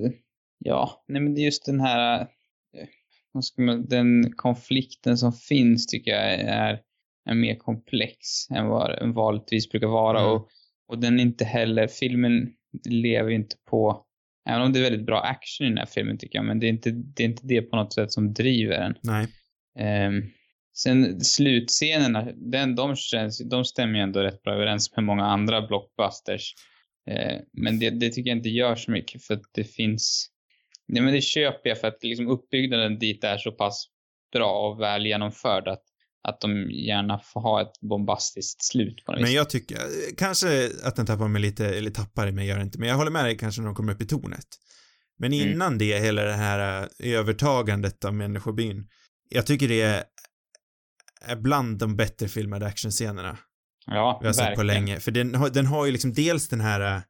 ja, nej men det är just den här, eh, den konflikten som finns tycker jag är, är mer komplex än vad den vanligtvis brukar vara Mm. och, och den är inte heller, filmen lever inte på, även om det är väldigt bra action i den här filmen tycker jag, men det är inte det, är inte det på något sätt som driver den. Nej. Ehm, sen slutscenerna, den, de, känns, de stämmer ju ändå rätt bra överens med många andra blockbusters. Eh, men det, det tycker jag inte gör så mycket för att det finns... Nej men det köper jag för att liksom uppbyggnaden dit är så pass bra och väl genomförd att, att de gärna får ha ett bombastiskt slut på något Men vis. jag tycker, kanske att den tappar mig lite, eller tappar i mig gör det inte, men jag håller med dig kanske när de kommer upp i tornet. Men Mm. innan det, hela det här äh, övertagandet av människobyn, jag tycker det är, är bland de bättre filmade actionscenerna ja, vi har sett på länge. För den har, den har ju liksom dels den här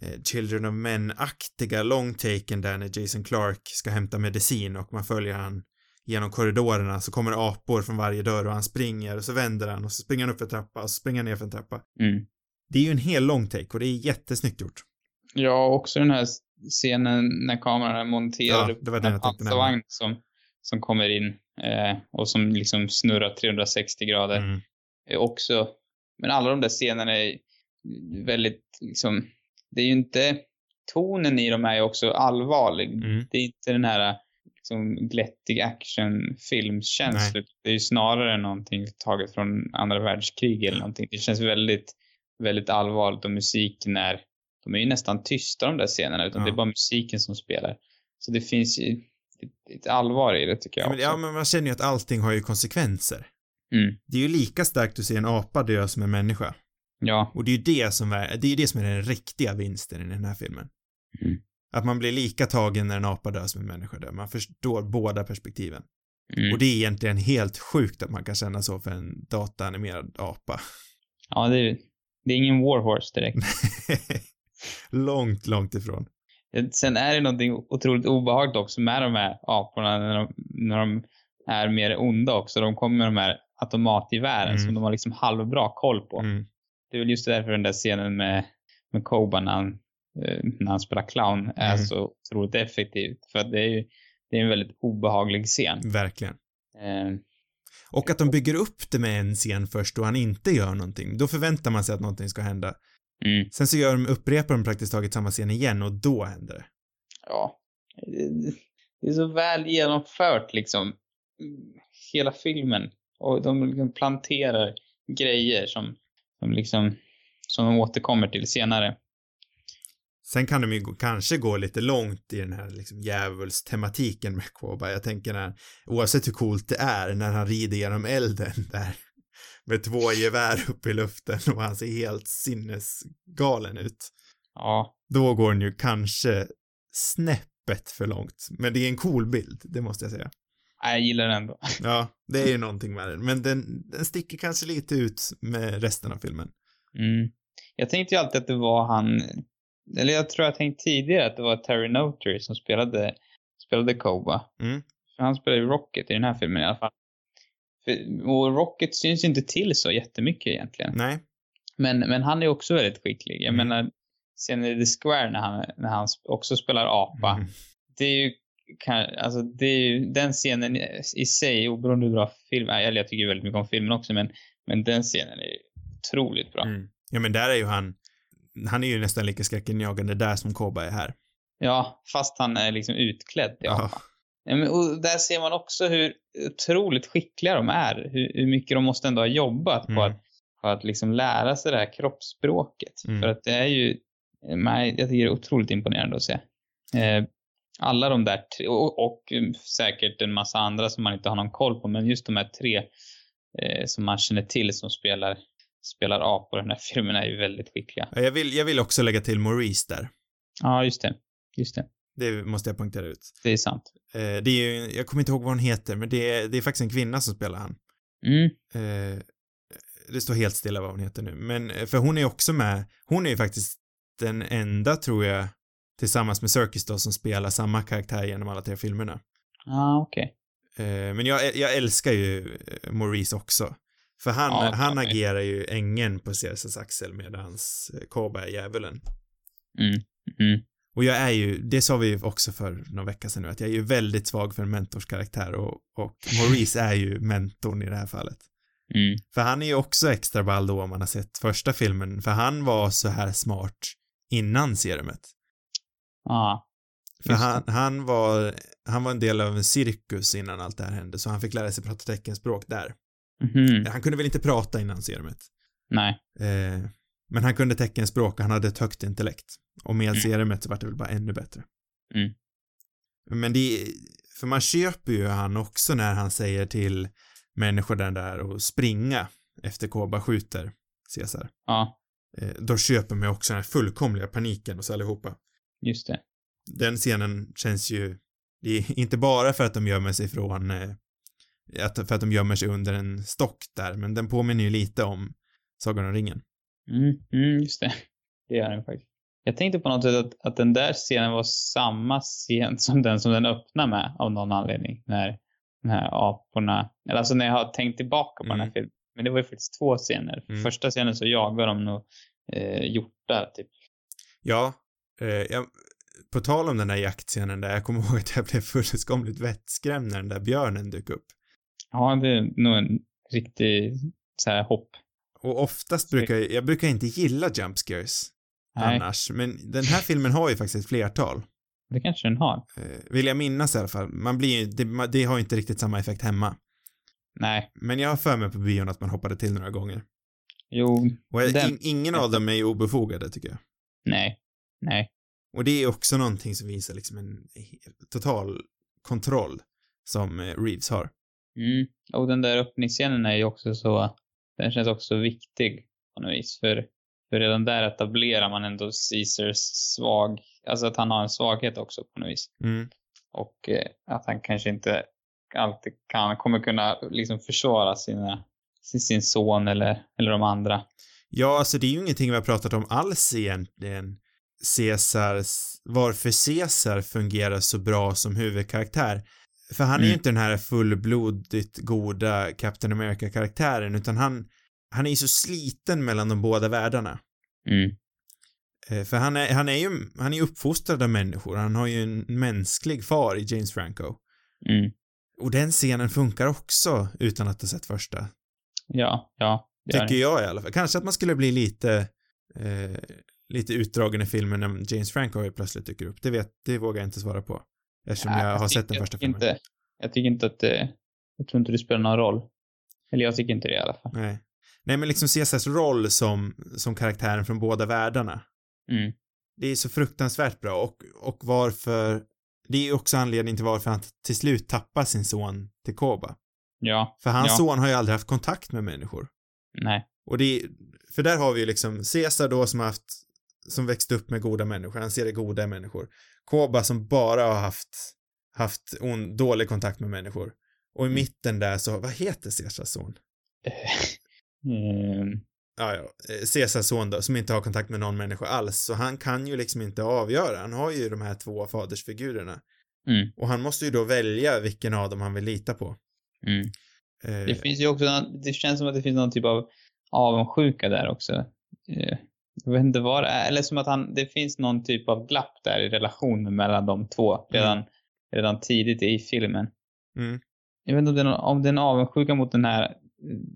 eh, Children of Men-aktiga longtaken där när Jason Clark ska hämta medicin och man följer han genom korridorerna så kommer det apor från varje dörr och han springer och så vänder han och så springer han upp för en trappa och så springer han ner för en trappa. Mm. Det är ju en hel lång take och det är jättesnyggt gjort. Ja, också den här scenen när kameran är monterad Ja, det var den jag tänkte pansarvagn som, som kommer in eh, och som liksom snurrar 360 grader. Mm. är också, men alla de där scenerna är väldigt liksom, det är ju inte, tonen i dem är ju också allvarlig. Mm. Det är inte den här liksom glättig actionfilmskänsla. Det är ju snarare någonting taget från andra världskrig eller någonting. Det känns väldigt, väldigt allvarligt och musiken är, de är ju nästan tysta de där scenerna utan Ja. det är bara musiken som spelar. Så det finns ju ett, ett allvar i det tycker jag Ja, men, ja, men man känner ju att allting har ju konsekvenser. Mm. Det är ju lika starkt att se en apa dö som en människa. Ja. Och det är ju det som är, det är det som är den riktiga vinsten i den här filmen. Mm. Att man blir lika tagen när en apa dör som en människa dör. Man förstår båda perspektiven. Mm. Och det är egentligen helt sjukt att man kan känna så för en dataanimerad apa. Ja, det är, det är ingen warhorse direkt. långt, långt ifrån. Sen är det någonting otroligt obehagligt också med de här aporna när de, när de är mer onda också. De kommer med de här automatgevären Mm. som de har liksom halvbra koll på. Mm. Det är väl just därför den där scenen med, med Koba när han, eh, när han spelar clown är Mm. så otroligt effektiv. För det är ju det är en väldigt obehaglig scen. Verkligen. Eh, Och att de bygger upp det med en scen först och han inte gör någonting. Då förväntar man sig att någonting ska hända. mm, Sen så gör de, upprepar de praktiskt taget samma scen igen och då händer det. ja. Det- är så väl genomfört liksom. Hela filmen. Och de liksom planterar grejer som, som liksom, som de återkommer till senare. Sen kan de ju kanske gå lite långt i den här liksom djävulstematiken med Koba. Jag tänker när, oavsett hur coolt det är, när han rider genom elden där med två gevär uppe i luften och han ser helt sinnesgalen ut. Ja, Då går den ju kanske snäppet för långt. Men det är en cool bild, det måste jag säga. jag gillar den ändå. Ja, det är ju någonting med den. Men den, den sticker kanske lite ut med resten av filmen. Mm. Jag tänkte ju alltid att det var han, eller jag tror jag tänkt tidigare att det var Terry Notary som spelade, spelade Koba. Mm. För han spelar ju Rocket i den här filmen i alla fall. För, och Rocket syns ju inte till så jättemycket egentligen. Nej. Men, men han är också väldigt skicklig. Jag Mm. menar, sen i The Square när han, när han också spelar apa. Mm. Det är ju, kan, alltså det är ju, den scenen i- sig, oberoende hur bra film är, eller jag tycker ju väldigt mycket om filmen också, men, men den scenen är otroligt bra. Mm. Ja, men där är ju han, han är ju nästan lika skräckinjagande där som Koba är här. Ja, fast han är liksom utklädd apa. Ja. Och där ser man också hur otroligt skickliga de är. Hur, hur mycket de måste ändå ha jobbat Mm. på att, på att liksom lära sig det här kroppsspråket. Mm. För att det är ju, man, jag tycker det är otroligt imponerande att se. Eh, alla de där tre, och, och säkert en massa andra som man inte har någon koll på, men just de här tre eh, som man känner till som spelar, spelar apor i den här filmen är ju väldigt skickliga. Ja, Jag vill, jag vill också lägga till Maurice där. Ja, just det. Just det. Det måste jag poängtera ut. Det är sant. Eh, det är ju, jag kommer inte ihåg vad hon heter, men det är, det är faktiskt en kvinna som spelar han. Mm. Eh, det står helt stilla vad hon heter nu, men eh, för hon är också med, hon är ju faktiskt den enda, tror jag, tillsammans med Circus då, som spelar samma karaktär genom alla tre filmerna. Ja, okej. Eh, men jag, jag älskar ju eh, Maurice också. För han, Ja, han agerar ju ängeln på Cersas axel medans eh, Koba är djävulen. Mm. Mm. Och jag är ju, det sa vi ju också för några veckor sedan nu, att jag är ju väldigt svag för en mentorskaraktär och, och Maurice är ju mentorn i det här fallet. Mm. För han är ju också extra ball då om man har sett första filmen, för han var så här smart innan serumet. Ja. För Just det. han, han var, han var en del av en cirkus innan allt det här hände, så han fick lära sig prata teckenspråk där. Mhm. Han kunde väl inte prata innan serumet. Nej. Eh, men han kunde teckenspråk och han hade ett högt intellekt. Och med Mm. serumet så var det väl bara ännu bättre. Mm. Men det, för man köper ju han också när han säger till människor där, där och springa efter Koba skjuter Caesar. Ja, Eh, då köper man ju också den här fullkomliga paniken hos allihopa. just det. Den scenen känns ju, det är inte bara för att de gömmer sig från, eh, att, för att de gömmer sig under en stock där, men den påminner ju lite om Sagan om ringen. Mm, mm, just det. Det gör den faktiskt. Jag tänkte på något sätt att, att den där scenen var samma scen som den som den öppnar med av någon anledning. När, de här aporna. Eller alltså när jag har tänkt tillbaka på den här Mm. filmen. Men det var ju faktiskt två scener. Mm. Första scenen så jagar de nog eh, hjortar typ. Ja, eh, jag, på tal om den där jaktscenen där, jag kommer ihåg att jag blev fullkomligt vettskrämd när den där björnen dök upp. Ja, det är nog en riktig så här hopp. Och oftast brukar jag, jag brukar inte gilla jump scares Nej, annars, men den här filmen har ju faktiskt ett flertal. det kanske den har. Eh, vill jag minnas i alla fall. Man blir ju, det, det har ju inte riktigt samma effekt hemma. Nej, Men jag har för mig på bion att man hoppade till några gånger. jo, Och jag, Den- in, ingen av dem är ju obefogade tycker jag. nej, nej. Och det är också någonting som visar liksom en total kontroll som eh, Reeves har. Mm. Och den där öppningsscenen är ju också så, den känns också viktig på något vis. För, för redan där etablerar man ändå Caesars svag, alltså att han har en svaghet också på något vis. Mm. Och eh, att han kanske inte alltid kan, kommer kunna liksom försvara sina, sin, son eller, eller de andra. Ja, alltså det är ju ingenting vi har pratat om alls egentligen. Caesars, varför Caesar fungerar så bra som huvudkaraktär. För han är ju Mm. inte den här fullblodigt goda Captain America-karaktären, utan han, han är ju så sliten mellan de båda världarna. Mm. Eh, För han är, han är ju, han är ju uppfostrad av människor, han har ju en mänsklig far i James Franco. Mm. Och den scenen funkar också utan att ha sett första. Ja, ja. Tycker jag i alla fall. Kanske att man skulle bli lite, eh, lite utdragen i filmen när James Franco helt plötsligt dyker upp. Det vet, det vågar jag inte svara på. Eftersom Nej, jag har tycker- sett den första jag filmen. Inte, jag tycker inte att det, jag tror inte det spelar någon roll. Eller jag tycker inte det i alla fall. Nej. Nej, men liksom Caesars roll som, som karaktären från båda världarna. Mm. Det är så fruktansvärt bra och, och varför, det är också anledningen till varför han till slut tappar sin son till Koba. Ja, För hans Ja. son har ju aldrig haft kontakt med människor. nej. Och det är, för där har vi ju liksom Caesar då som har haft, som växt upp med goda människor, han ser det goda i människor. Koba som bara har haft, haft on, dålig kontakt med människor. Och i Mm. mitten där så, vad heter Caesars son? Mm. Ja, ja, eh, Caesars son då, som inte har kontakt med någon människa alls, så han kan ju liksom inte avgöra. Han har ju de här två fadersfigurerna. Mm. Och han måste ju då välja vilken av dem han vill lita på. Mm. Eh, Det finns ju också, det känns som att det finns någon typ av avundsjuka där också. Eh, Jag vet inte vad det är, eller som att han, det finns någon typ av glapp där i relationen mellan de två redan, redan tidigt i filmen. Mm. Jag vet inte om det är, någon, om det är en avundsjuka mot den här,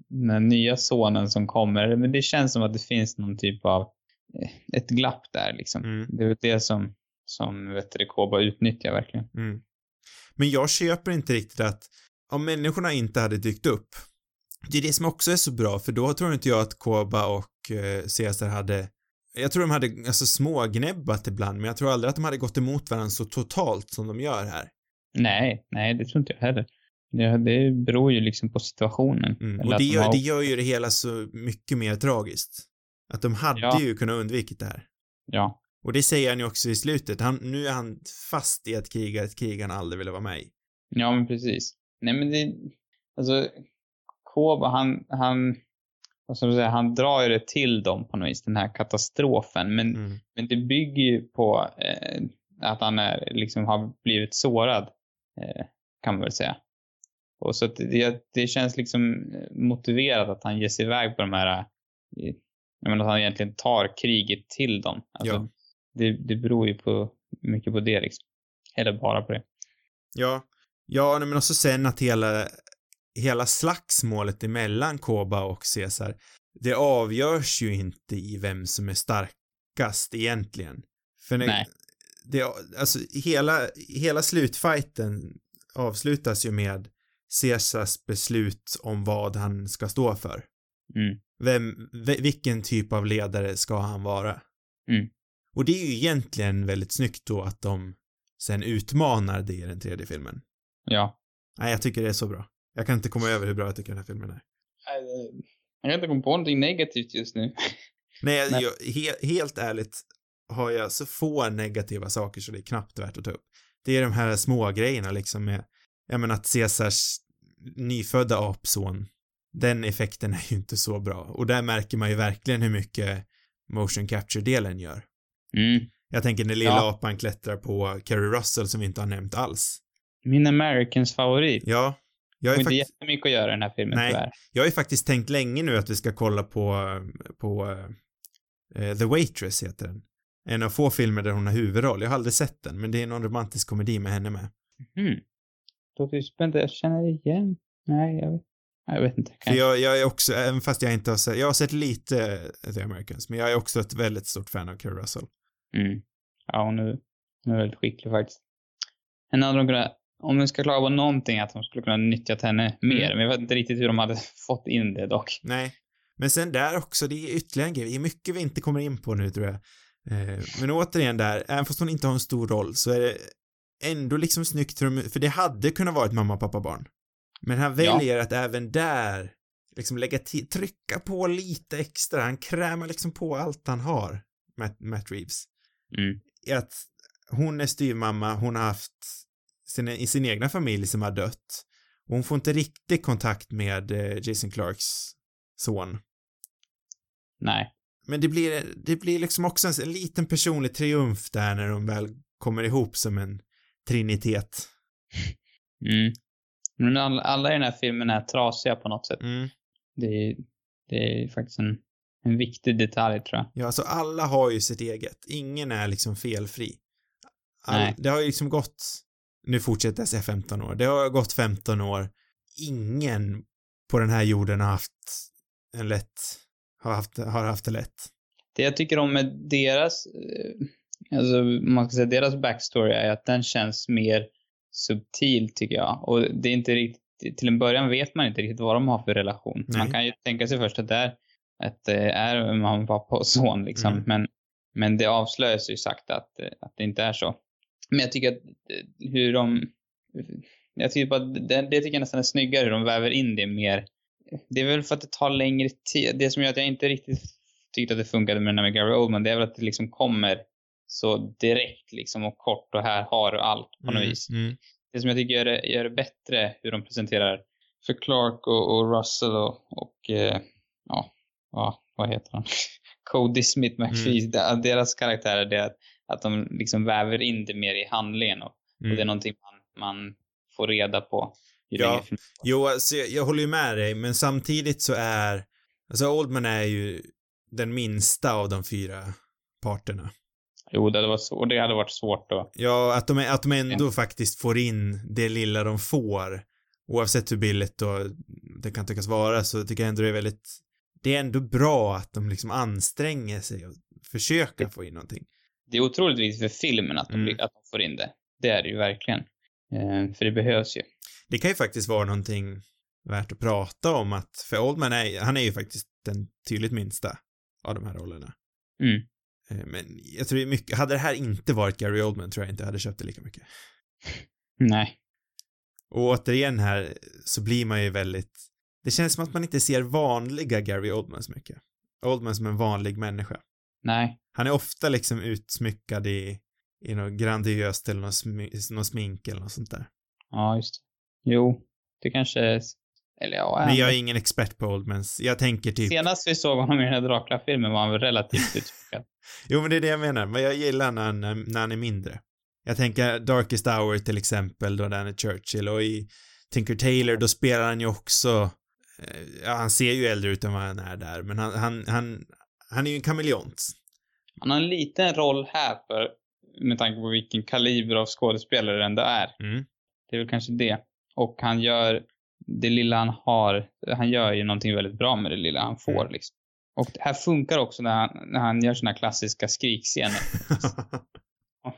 den här nya sonen som kommer, men det känns som att det finns någon typ av eh, ett glapp där liksom. Mm. Det är det som, som vet du, Koba utnyttjar verkligen. Mm. Men jag köper inte riktigt att om människorna inte hade dykt upp, det är det som också är så bra, för då tror inte jag att Koba och eh, Caesar hade jag tror de hade alltså smågnäbbat ibland, men jag tror aldrig att de hade gått emot varandra så totalt som de gör här. Nej, nej, det tror inte jag heller. Det, det beror ju liksom på situationen. Mm. Och det de gör, har- det gör ju det hela så mycket mer tragiskt. Att de hade Ja. ju kunnat undvikit det här. Ja, Och det säger han ju också i slutet. Han, nu är han fast i att kriga ett krig han aldrig ville vara med i. ja men precis. Nej men det, alltså, Koba han, han, vad ska man säga, han drar ju det till dem på något vis, den här katastrofen. Men, Mm. men det bygger ju på eh, att han är, liksom har blivit sårad, eh, kan man väl säga. Och så det, det känns liksom motiverat att han ger sig iväg på de här, eh, jag menar att han egentligen tar kriget till dem. Alltså, Ja. det, det beror ju på, mycket på det liksom. Eller bara på det. Ja, ja, men också sen att hela, hela slagsmålet emellan Koba och Caesar, det avgörs ju inte i vem som är starkast egentligen. För när, Nej. det, alltså hela, hela slutfighten avslutas ju med Caesars beslut om vad han ska stå för. Mm. Vem, ve- vilken typ av ledare ska han vara? Mm. Och det är ju egentligen väldigt snyggt då att de sen utmanar det i den tredje filmen. Ja. Nej, jag tycker det är så bra. Jag kan inte komma över hur bra jag tycker den här filmen är. Jag kan inte komma på någonting negativt just nu. Nej, jag, he, helt ärligt har jag så få negativa saker så det är knappt värt att ta upp. Det är de här små grejerna liksom med, jag menar att Caesars nyfödda apson, den effekten är ju inte så bra. Och där märker man ju verkligen hur mycket motion capture-delen gör. Mm. Jag tänker när lilla Ja. apan klättrar på Kerry Russell som vi inte har nämnt alls. Min Americans favorit. Ja, Jag har är inte fakt- jättemycket att göra i den här filmen Nej. tyvärr. jag har ju faktiskt tänkt länge nu att vi ska kolla på, på eh, The Waitress heter den. En av få filmer där hon har huvudroll. Jag har aldrig sett den, men det är någon romantisk komedi med henne med. Mm. Spännande. Jag känner igen. Nej, jag vet, jag vet inte. För jag, jag är också, även fast jag inte har sett, jag har sett lite The Americans, men jag är också ett väldigt stort fan av Kerry Russell. Mm. Ja, hon är, hon är väldigt skicklig faktiskt. En hade de om vi ska klaga på någonting, att de skulle kunna nyttjat henne mer. Mm. Men jag vet inte riktigt hur de hade fått in det dock. Nej. Men sen där också, det är ytterligare en grej, det är mycket vi inte kommer in på nu tror jag. Eh, Men återigen där, även fast hon inte har en stor roll så är det ändå liksom snyggt, för de- för det hade kunnat vara ett mamma, pappa, barn. Men han Ja. väljer att även där liksom lägga till, trycka på lite extra, han krämar liksom på allt han har, Matt, Matt Reeves. Mm. Att hon är styvmamma, hon har haft sin, i sin egna familj som har dött. Och hon får inte riktigt kontakt med eh, Jason Clarks son. Nej. Men det blir, det blir liksom också en, en liten personlig triumf där när de väl kommer ihop som en trinitet. Mm. Men alla, alla i den här filmen är trasiga på något sätt. Mm. Det är, det är faktiskt en, en viktig detalj tror jag. Ja, alltså alla har ju sitt eget. Ingen är liksom felfri. All, Nej. det har ju liksom gått, nu fortsätter jag säga 15 år, det har gått 15 år. Ingen på den här jorden har haft en lätt, har haft, har haft det lätt. Det jag tycker om med deras, eh, alltså man ska säga deras backstory är att den känns mer subtil tycker jag. Och det är inte riktigt, till en början vet man inte riktigt vad de har för relation. Nej. Man kan ju tänka sig först att det är, att det är mamma, pappa och son liksom. Mm. Men, men det avslöjas ju sakta att, eh, att det inte är så. Men jag tycker att eh, hur de, jag tycker bara, det, det tycker jag nästan är snyggare hur de väver in det mer. Det är väl för att det tar längre tid. Det som gör att jag inte riktigt tyckte att det funkade med den här med Gary Oldman, det är väl att det liksom kommer så direkt liksom och kort och här har du allt på något Mm, vis. mm. Det som jag tycker gör det, gör det bättre hur de presenterar för Clark och, och Russell och, och eh, ja, ja, vad heter han? Cody Smith McPhee, Mm. deras karaktärer, det är att, att de liksom väver in det mer i handlingen och, och det är Mm. någonting man, man får reda på Ja. Jo, alltså jag, jag håller ju med dig, men samtidigt så är, alltså Oldman är ju den minsta av de fyra parterna. Jo, det hade varit, svårt, det hade varit svårt att Ja, att de, att de ändå faktiskt får in det lilla de får, oavsett hur billigt då det kan tyckas vara, så tycker jag ändå det är väldigt, det är ändå bra att de liksom anstränger sig och försöker få in någonting. Det är otroligt viktigt för filmen att de, Mm. att de får in det. Det är det ju verkligen. Eh, för det behövs ju. Det kan ju faktiskt vara någonting värt att prata om att, för Oldman är, han är ju faktiskt den tydligt minsta av de här rollerna. Mm. Eh, Men jag tror det är mycket, hade det här inte varit Gary Oldman tror jag inte jag hade köpt det lika mycket. Nej. Och återigen här så blir man ju väldigt, det känns som att man inte ser vanliga Gary Oldman så mycket. Oldman som en vanlig människa. Nej. Han är ofta liksom utsmyckad i, i något grandiöst eller något, smy, något smink eller något sånt där. Ja, just det. Jo, det kanske är... Eller ja, Men jag är ingen expert på Oldmans. Jag tänker typ, Senast vi såg honom i den här Dracula-filmen var han väl relativt utsmyckad. jo men det är det jag menar, men jag gillar när han, när han är mindre. Jag tänker Darkest Hour till exempel, då där är Churchill och i Tinker Tailor då spelar han ju också, eh, ja han ser ju äldre ut än vad han är där, men han, han, han, han är ju en kameleont. Han har en liten roll här för, med tanke på vilken kaliber av skådespelare det ändå är. Mm. Det är väl kanske det. Och han gör det lilla han har, han gör ju någonting väldigt bra med det lilla han får Mm. liksom. Och det här funkar också när han, när han gör såna klassiska skrikscener.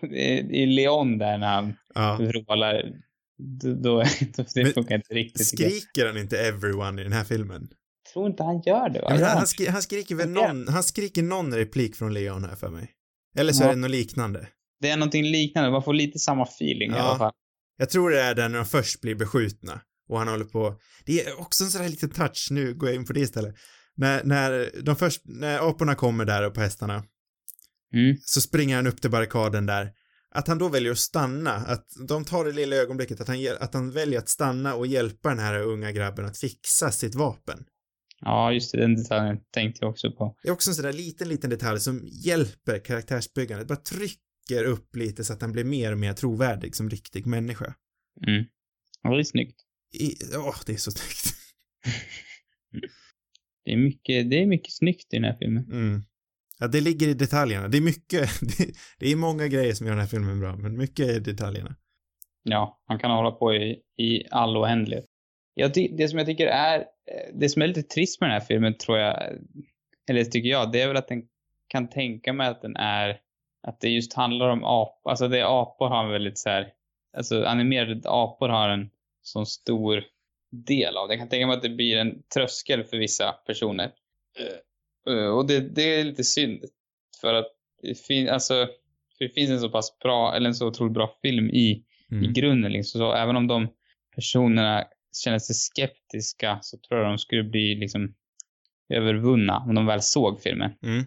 I Leon där när han ja. vrålar, då, då, det Men funkar inte riktigt. Skriker han inte everyone i den här filmen? Tror inte han gör det va? Ja, han, skri, han skriker väl någon, han skriker någon replik från Leon här för mig. Eller så Ja. är det något liknande. Det är någonting liknande, man får lite samma feeling i Ja. alla fall. Jag tror det är där när de först blir beskjutna och han håller på, det är också en sån här liten touch, nu går jag in på det istället. När, när de först, när aporna kommer där och på hästarna, Mm. så springer han upp till barrikaden där. Att han då väljer att stanna, att de tar det lilla ögonblicket att han, att han väljer att stanna och hjälpa den här unga grabben att fixa sitt vapen. Ja, just det, den detaljen tänkte jag också på. Det är också en sån där liten, liten detalj som hjälper karaktärsbyggandet, bara trycker upp lite så att han blir mer och mer trovärdig som riktig människa. Mm. Ja, det är snyggt. i, åh, det är så snyggt. Det är mycket, det är mycket snyggt i den här filmen. Mm. Ja, det ligger i detaljerna. Det är mycket, det, det är många grejer som gör den här filmen bra, men mycket är detaljerna. Ja, man kan hålla på i, i all oändlighet. Jag, det som jag tycker är, eh, det som är lite trist med den här filmen tror jag, eller tycker jag, det är väl att den kan tänka mig att den är, att det just handlar om apor, alltså det apor har en väldigt så här, alltså animerade apor har en sån stor del av det. Jag kan tänka mig att det blir en tröskel för vissa personer. Eh, eh, Och det, det är lite synd. För att det, fin, alltså, för det finns en så pass bra, eller en så otroligt bra film i, i Mm. grunden. Liksom. Så även om de personerna känner sig skeptiska så tror jag de skulle bli liksom övervunna om de väl såg filmen. Mm.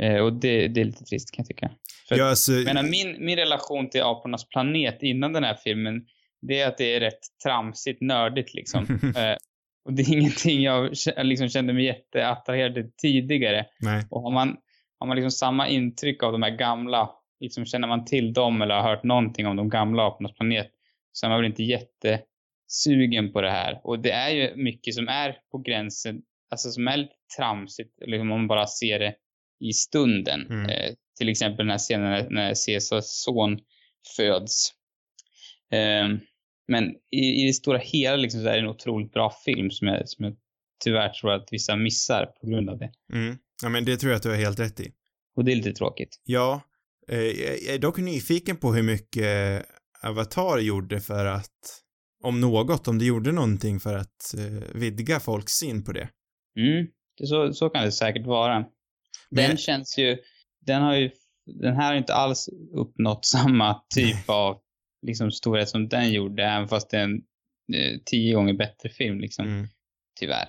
Eh, och det, det är lite trist kan jag tycka. För Ja, alltså, menar, min, min relation till Apornas planet innan den här filmen, det är att det är rätt tramsigt nördigt liksom. eh, och det är ingenting jag liksom kände mig jätteattraherad till tidigare. nej. Och har man, har man liksom samma intryck av de här gamla, liksom känner man till dem eller har hört någonting om de gamla Apornas planet, så är man väl inte jättesugen på det här. Och det är ju mycket som är på gränsen, alltså som är lite tramsigt, liksom om man bara ser det i stunden. Mm. Eh, till exempel den här scenen när, när Caesars son föds. Ehm, men i, i det stora hela liksom så är det en otroligt bra film som jag, som jag tyvärr tror att vissa missar på grund av det. Mm. Ja, men det tror jag att du har helt rätt i. Och det är lite tråkigt. Ja, eh, jag är dock nyfiken på hur mycket Avatar gjorde för att, om något, om det gjorde någonting för att eh, vidga folks syn på det. Mm, det så, så kan det säkert vara. Den Men- känns ju, den har ju, den här har inte alls uppnått samma typ av liksom storhet som den gjorde, även fast det är en eh, tio gånger bättre film liksom, Mm. tyvärr.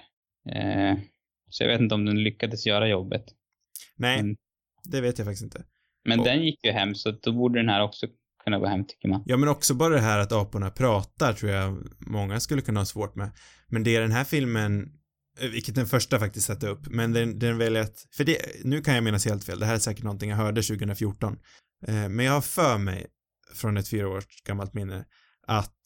Eh, så jag vet inte om den lyckades göra jobbet. Nej, Mm. det vet jag faktiskt inte. Men Och- den gick ju hem, så då borde den här också kunna gå hem tycker man. Ja, men också bara det här att aporna pratar tror jag många skulle kunna ha svårt med. Men det är den här filmen, eh, vilket den första faktiskt satte upp, men den, den väljer att, för det, nu kan jag minnas helt fel, det här är säkert någonting jag hörde 2014. Eh, men jag har för mig, från ett fyra år gammalt minne, att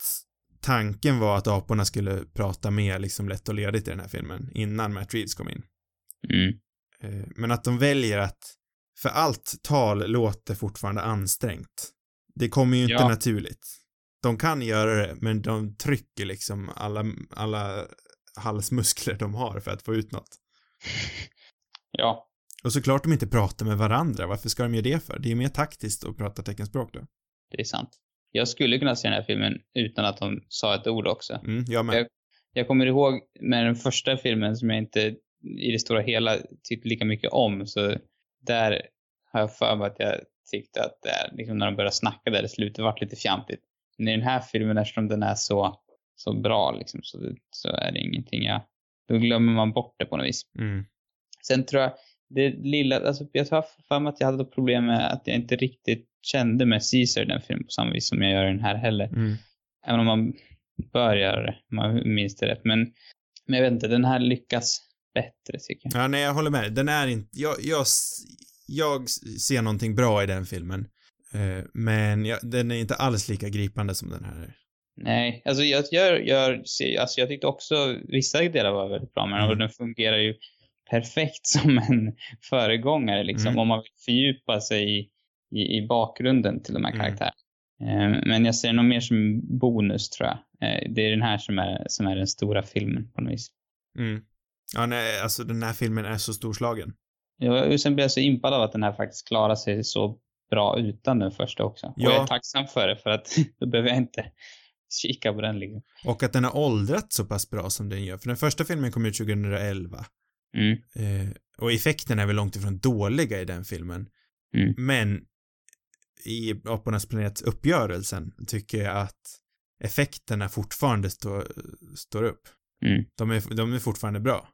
tanken var att aporna skulle prata mer liksom lätt och ledigt i den här filmen, innan Matt Reeves kom in. Mm. Eh, Men att de väljer att, för allt tal låter fortfarande ansträngt. Det kommer ju inte Ja. naturligt. De kan göra det, men de trycker liksom alla, alla halsmuskler de har för att få ut något. Ja, Och såklart de inte pratar med varandra, varför ska de göra det för? Det är ju mer taktiskt att prata teckenspråk då. det är sant. Jag skulle kunna se den här filmen utan att de sa ett ord också. Mm, jag med. Jag- Jag kommer ihåg med den första filmen som jag inte i det stora hela tyckte lika mycket om. Så där har jag för mig att jag tyckte att är, liksom när de började snacka där i slutet vart lite fjantigt. Men i den här filmen, eftersom den är så, så bra liksom, så, så är det ingenting jag... Då glömmer man bort det på något vis. Mm. Sen tror jag, det lilla, alltså jag har för mig att jag hade problem med att jag inte riktigt kände med Caesar i den filmen på samma vis som jag gör i den här heller. Mm. Även om man bör göra det, man minns det rätt. Men, men jag vet inte, den här lyckas bättre tycker jag. Ja, nej, jag håller med. Den är inte, jag, jag, jag ser någonting bra i den filmen. Eh, men jag, den är inte alls lika gripande som den här. Nej, alltså jag, gör, gör, ser- alltså jag tyckte också vissa delar var väldigt bra, men Mm. den fungerar ju perfekt som en föregångare liksom, Mm. om man vill fördjupa sig i, i, i bakgrunden till de här Mm. karaktärerna. Eh, Men jag ser nog mer som bonus tror jag. Eh, Det är den här som är, som är den stora filmen på något vis. Mm. Ja, nej, alltså den här filmen är så storslagen. Jag, och sen blir jag så impad av att den här faktiskt klarar sig så bra utan den första också. Ja. Och jag är tacksam för det, för att då behöver jag inte kika på den liksom. Och att den har åldrats så pass bra som den gör. För den första filmen kom ut 2011. Mm. Eh, och effekterna är väl långt ifrån dåliga i den filmen. Mm. Men i Apornas planet uppgörelsen tycker jag att effekterna fortfarande står, står upp. Mm. De är, de är fortfarande bra.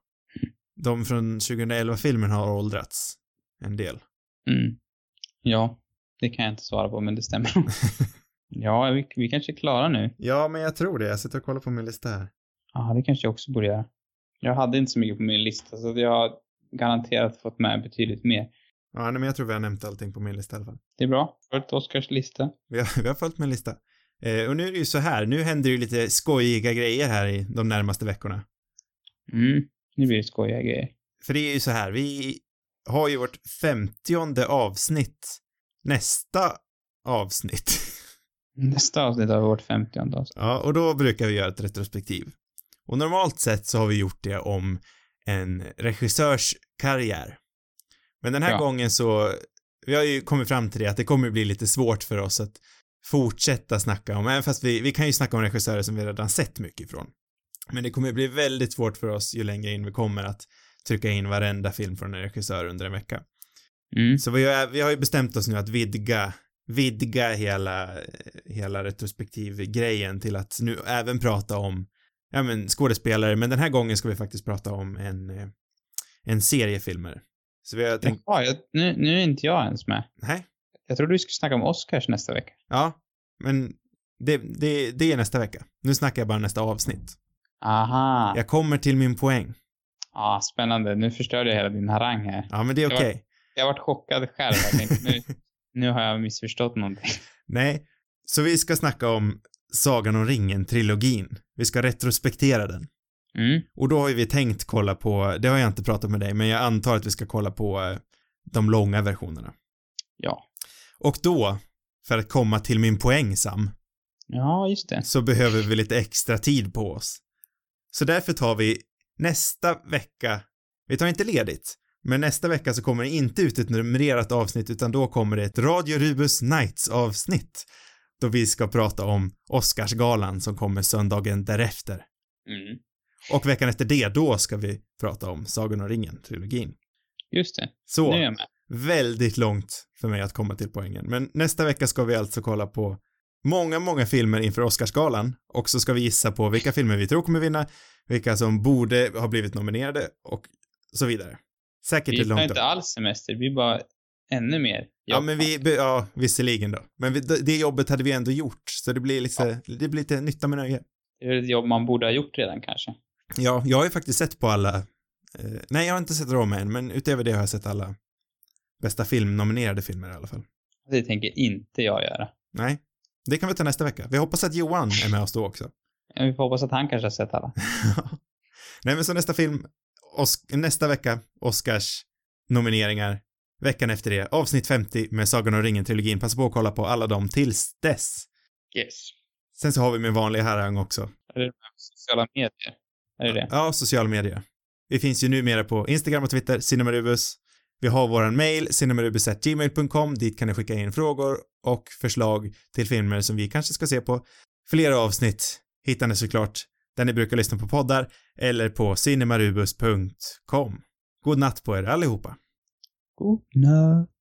De från 2011-filmen har åldrats en del. Mm. Ja, det kan jag inte svara på, men det stämmer. ja, vi, vi kanske är klara nu. Ja, men jag tror det. Jag sitter och kollar på min lista här. Ja, det kanske jag också borde göra. Jag hade inte så mycket på min lista, så jag har garanterat fått med betydligt mer. Ja, nej, men jag tror vi har nämnt allting på min lista i alla fall. Det är bra. Följt Oskars lista. Vi har, vi har följt min lista. Eh, och nu är det ju så här, nu händer ju lite skojiga grejer här i de närmaste veckorna. Mm, nu blir det skojiga grejer. För det är ju så här, vi har ju vårt femtionde avsnitt nästa avsnitt. Nästa avsnitt av vårt 50 avsnitt. Ja, och då brukar vi göra ett retrospektiv. Och normalt sett så har vi gjort det om en regissörs karriär. Men den här Ja. gången så, vi har ju kommit fram till det att det kommer bli lite svårt för oss att fortsätta snacka om, även fast vi, vi kan ju snacka om regissörer som vi redan sett mycket ifrån. Men det kommer bli väldigt svårt för oss ju längre in vi kommer att trycka in varenda film från en regissör under en vecka. Mm. Så vi har, vi har ju bestämt oss nu att vidga, vidga hela, hela retrospektivgrejen till att nu även prata om, ja men skådespelare, men den här gången ska vi faktiskt prata om en, eh, en serie filmer. Så vi har tänkt, Jaha, jag, nu, nu är inte jag ens med. nej, Jag trodde du skulle snacka om Oscars nästa vecka. ja, men det, det, det är nästa vecka. Nu snackar jag bara nästa avsnitt. Aha. Jag kommer till min poäng. Ja, spännande. Nu förstörde jag hela din harang här. Ja, men det är var- okej. Jag varit chockad själv. Jag tänkte, nu, nu har jag missförstått någonting. Nej, så vi ska snacka om Sagan om ringen-trilogin. Vi ska retrospektera den. Mm. Och då har vi tänkt kolla på, det har jag inte pratat med dig, men jag antar att vi ska kolla på eh, de långa versionerna. Ja. Och då, för att komma till min poäng Sam, Ja, just det. så behöver vi lite extra tid på oss. Så därför tar vi nästa vecka, vi tar inte ledigt, men nästa vecka så kommer det inte ut ett numrerat avsnitt utan då kommer det ett Radio Rubus Nights avsnitt då vi ska prata om Oscarsgalan som kommer söndagen därefter. Mm. Och veckan efter det, då ska vi prata om Sagan om ringen-trilogin. Just det. Så, väldigt långt för mig att komma till poängen. Men nästa vecka ska vi alltså kolla på många, många filmer inför Oscarsgalan och så ska vi gissa på vilka filmer vi tror kommer vinna, vilka som borde ha blivit nominerade och så vidare. Säkert Vi ett långt inte alls semester. Vi bara ännu mer. Ja, men vi, ja, visserligen då. Men vi, det jobbet hade vi ändå gjort, så det blir lite, det blir lite nytta med nöje. Det är ett jobb man borde ha gjort redan kanske. Ja, jag har ju faktiskt sett på alla, eh, nej jag har inte sett Roma än, men utöver det har jag sett alla bästa filmnominerade filmer i alla fall. Det tänker inte jag göra. Nej, det kan vi ta nästa vecka. Vi hoppas att Johan är med oss då också. Vi får hoppas att han kanske har sett alla. Nej, men så nästa film, Os- nästa vecka, Oscars nomineringar. Veckan efter det, avsnitt 50 med Sagan om ringen-trilogin. Passa på att kolla på alla dem tills dess. Yes. Sen så har vi min vanliga harang också. Är det sociala medier? Är det det? Ja, sociala medier. Vi finns ju numera på Instagram och Twitter, Cinemarubus. Vi har våran mail, cinemarubus.gmail.com. Dit kan ni skicka in frågor och förslag till filmer som vi kanske ska se på. Flera avsnitt hittar ni såklart där ni brukar lyssna på poddar eller på cinemarubus.com. God natt på er allihopa. God natt.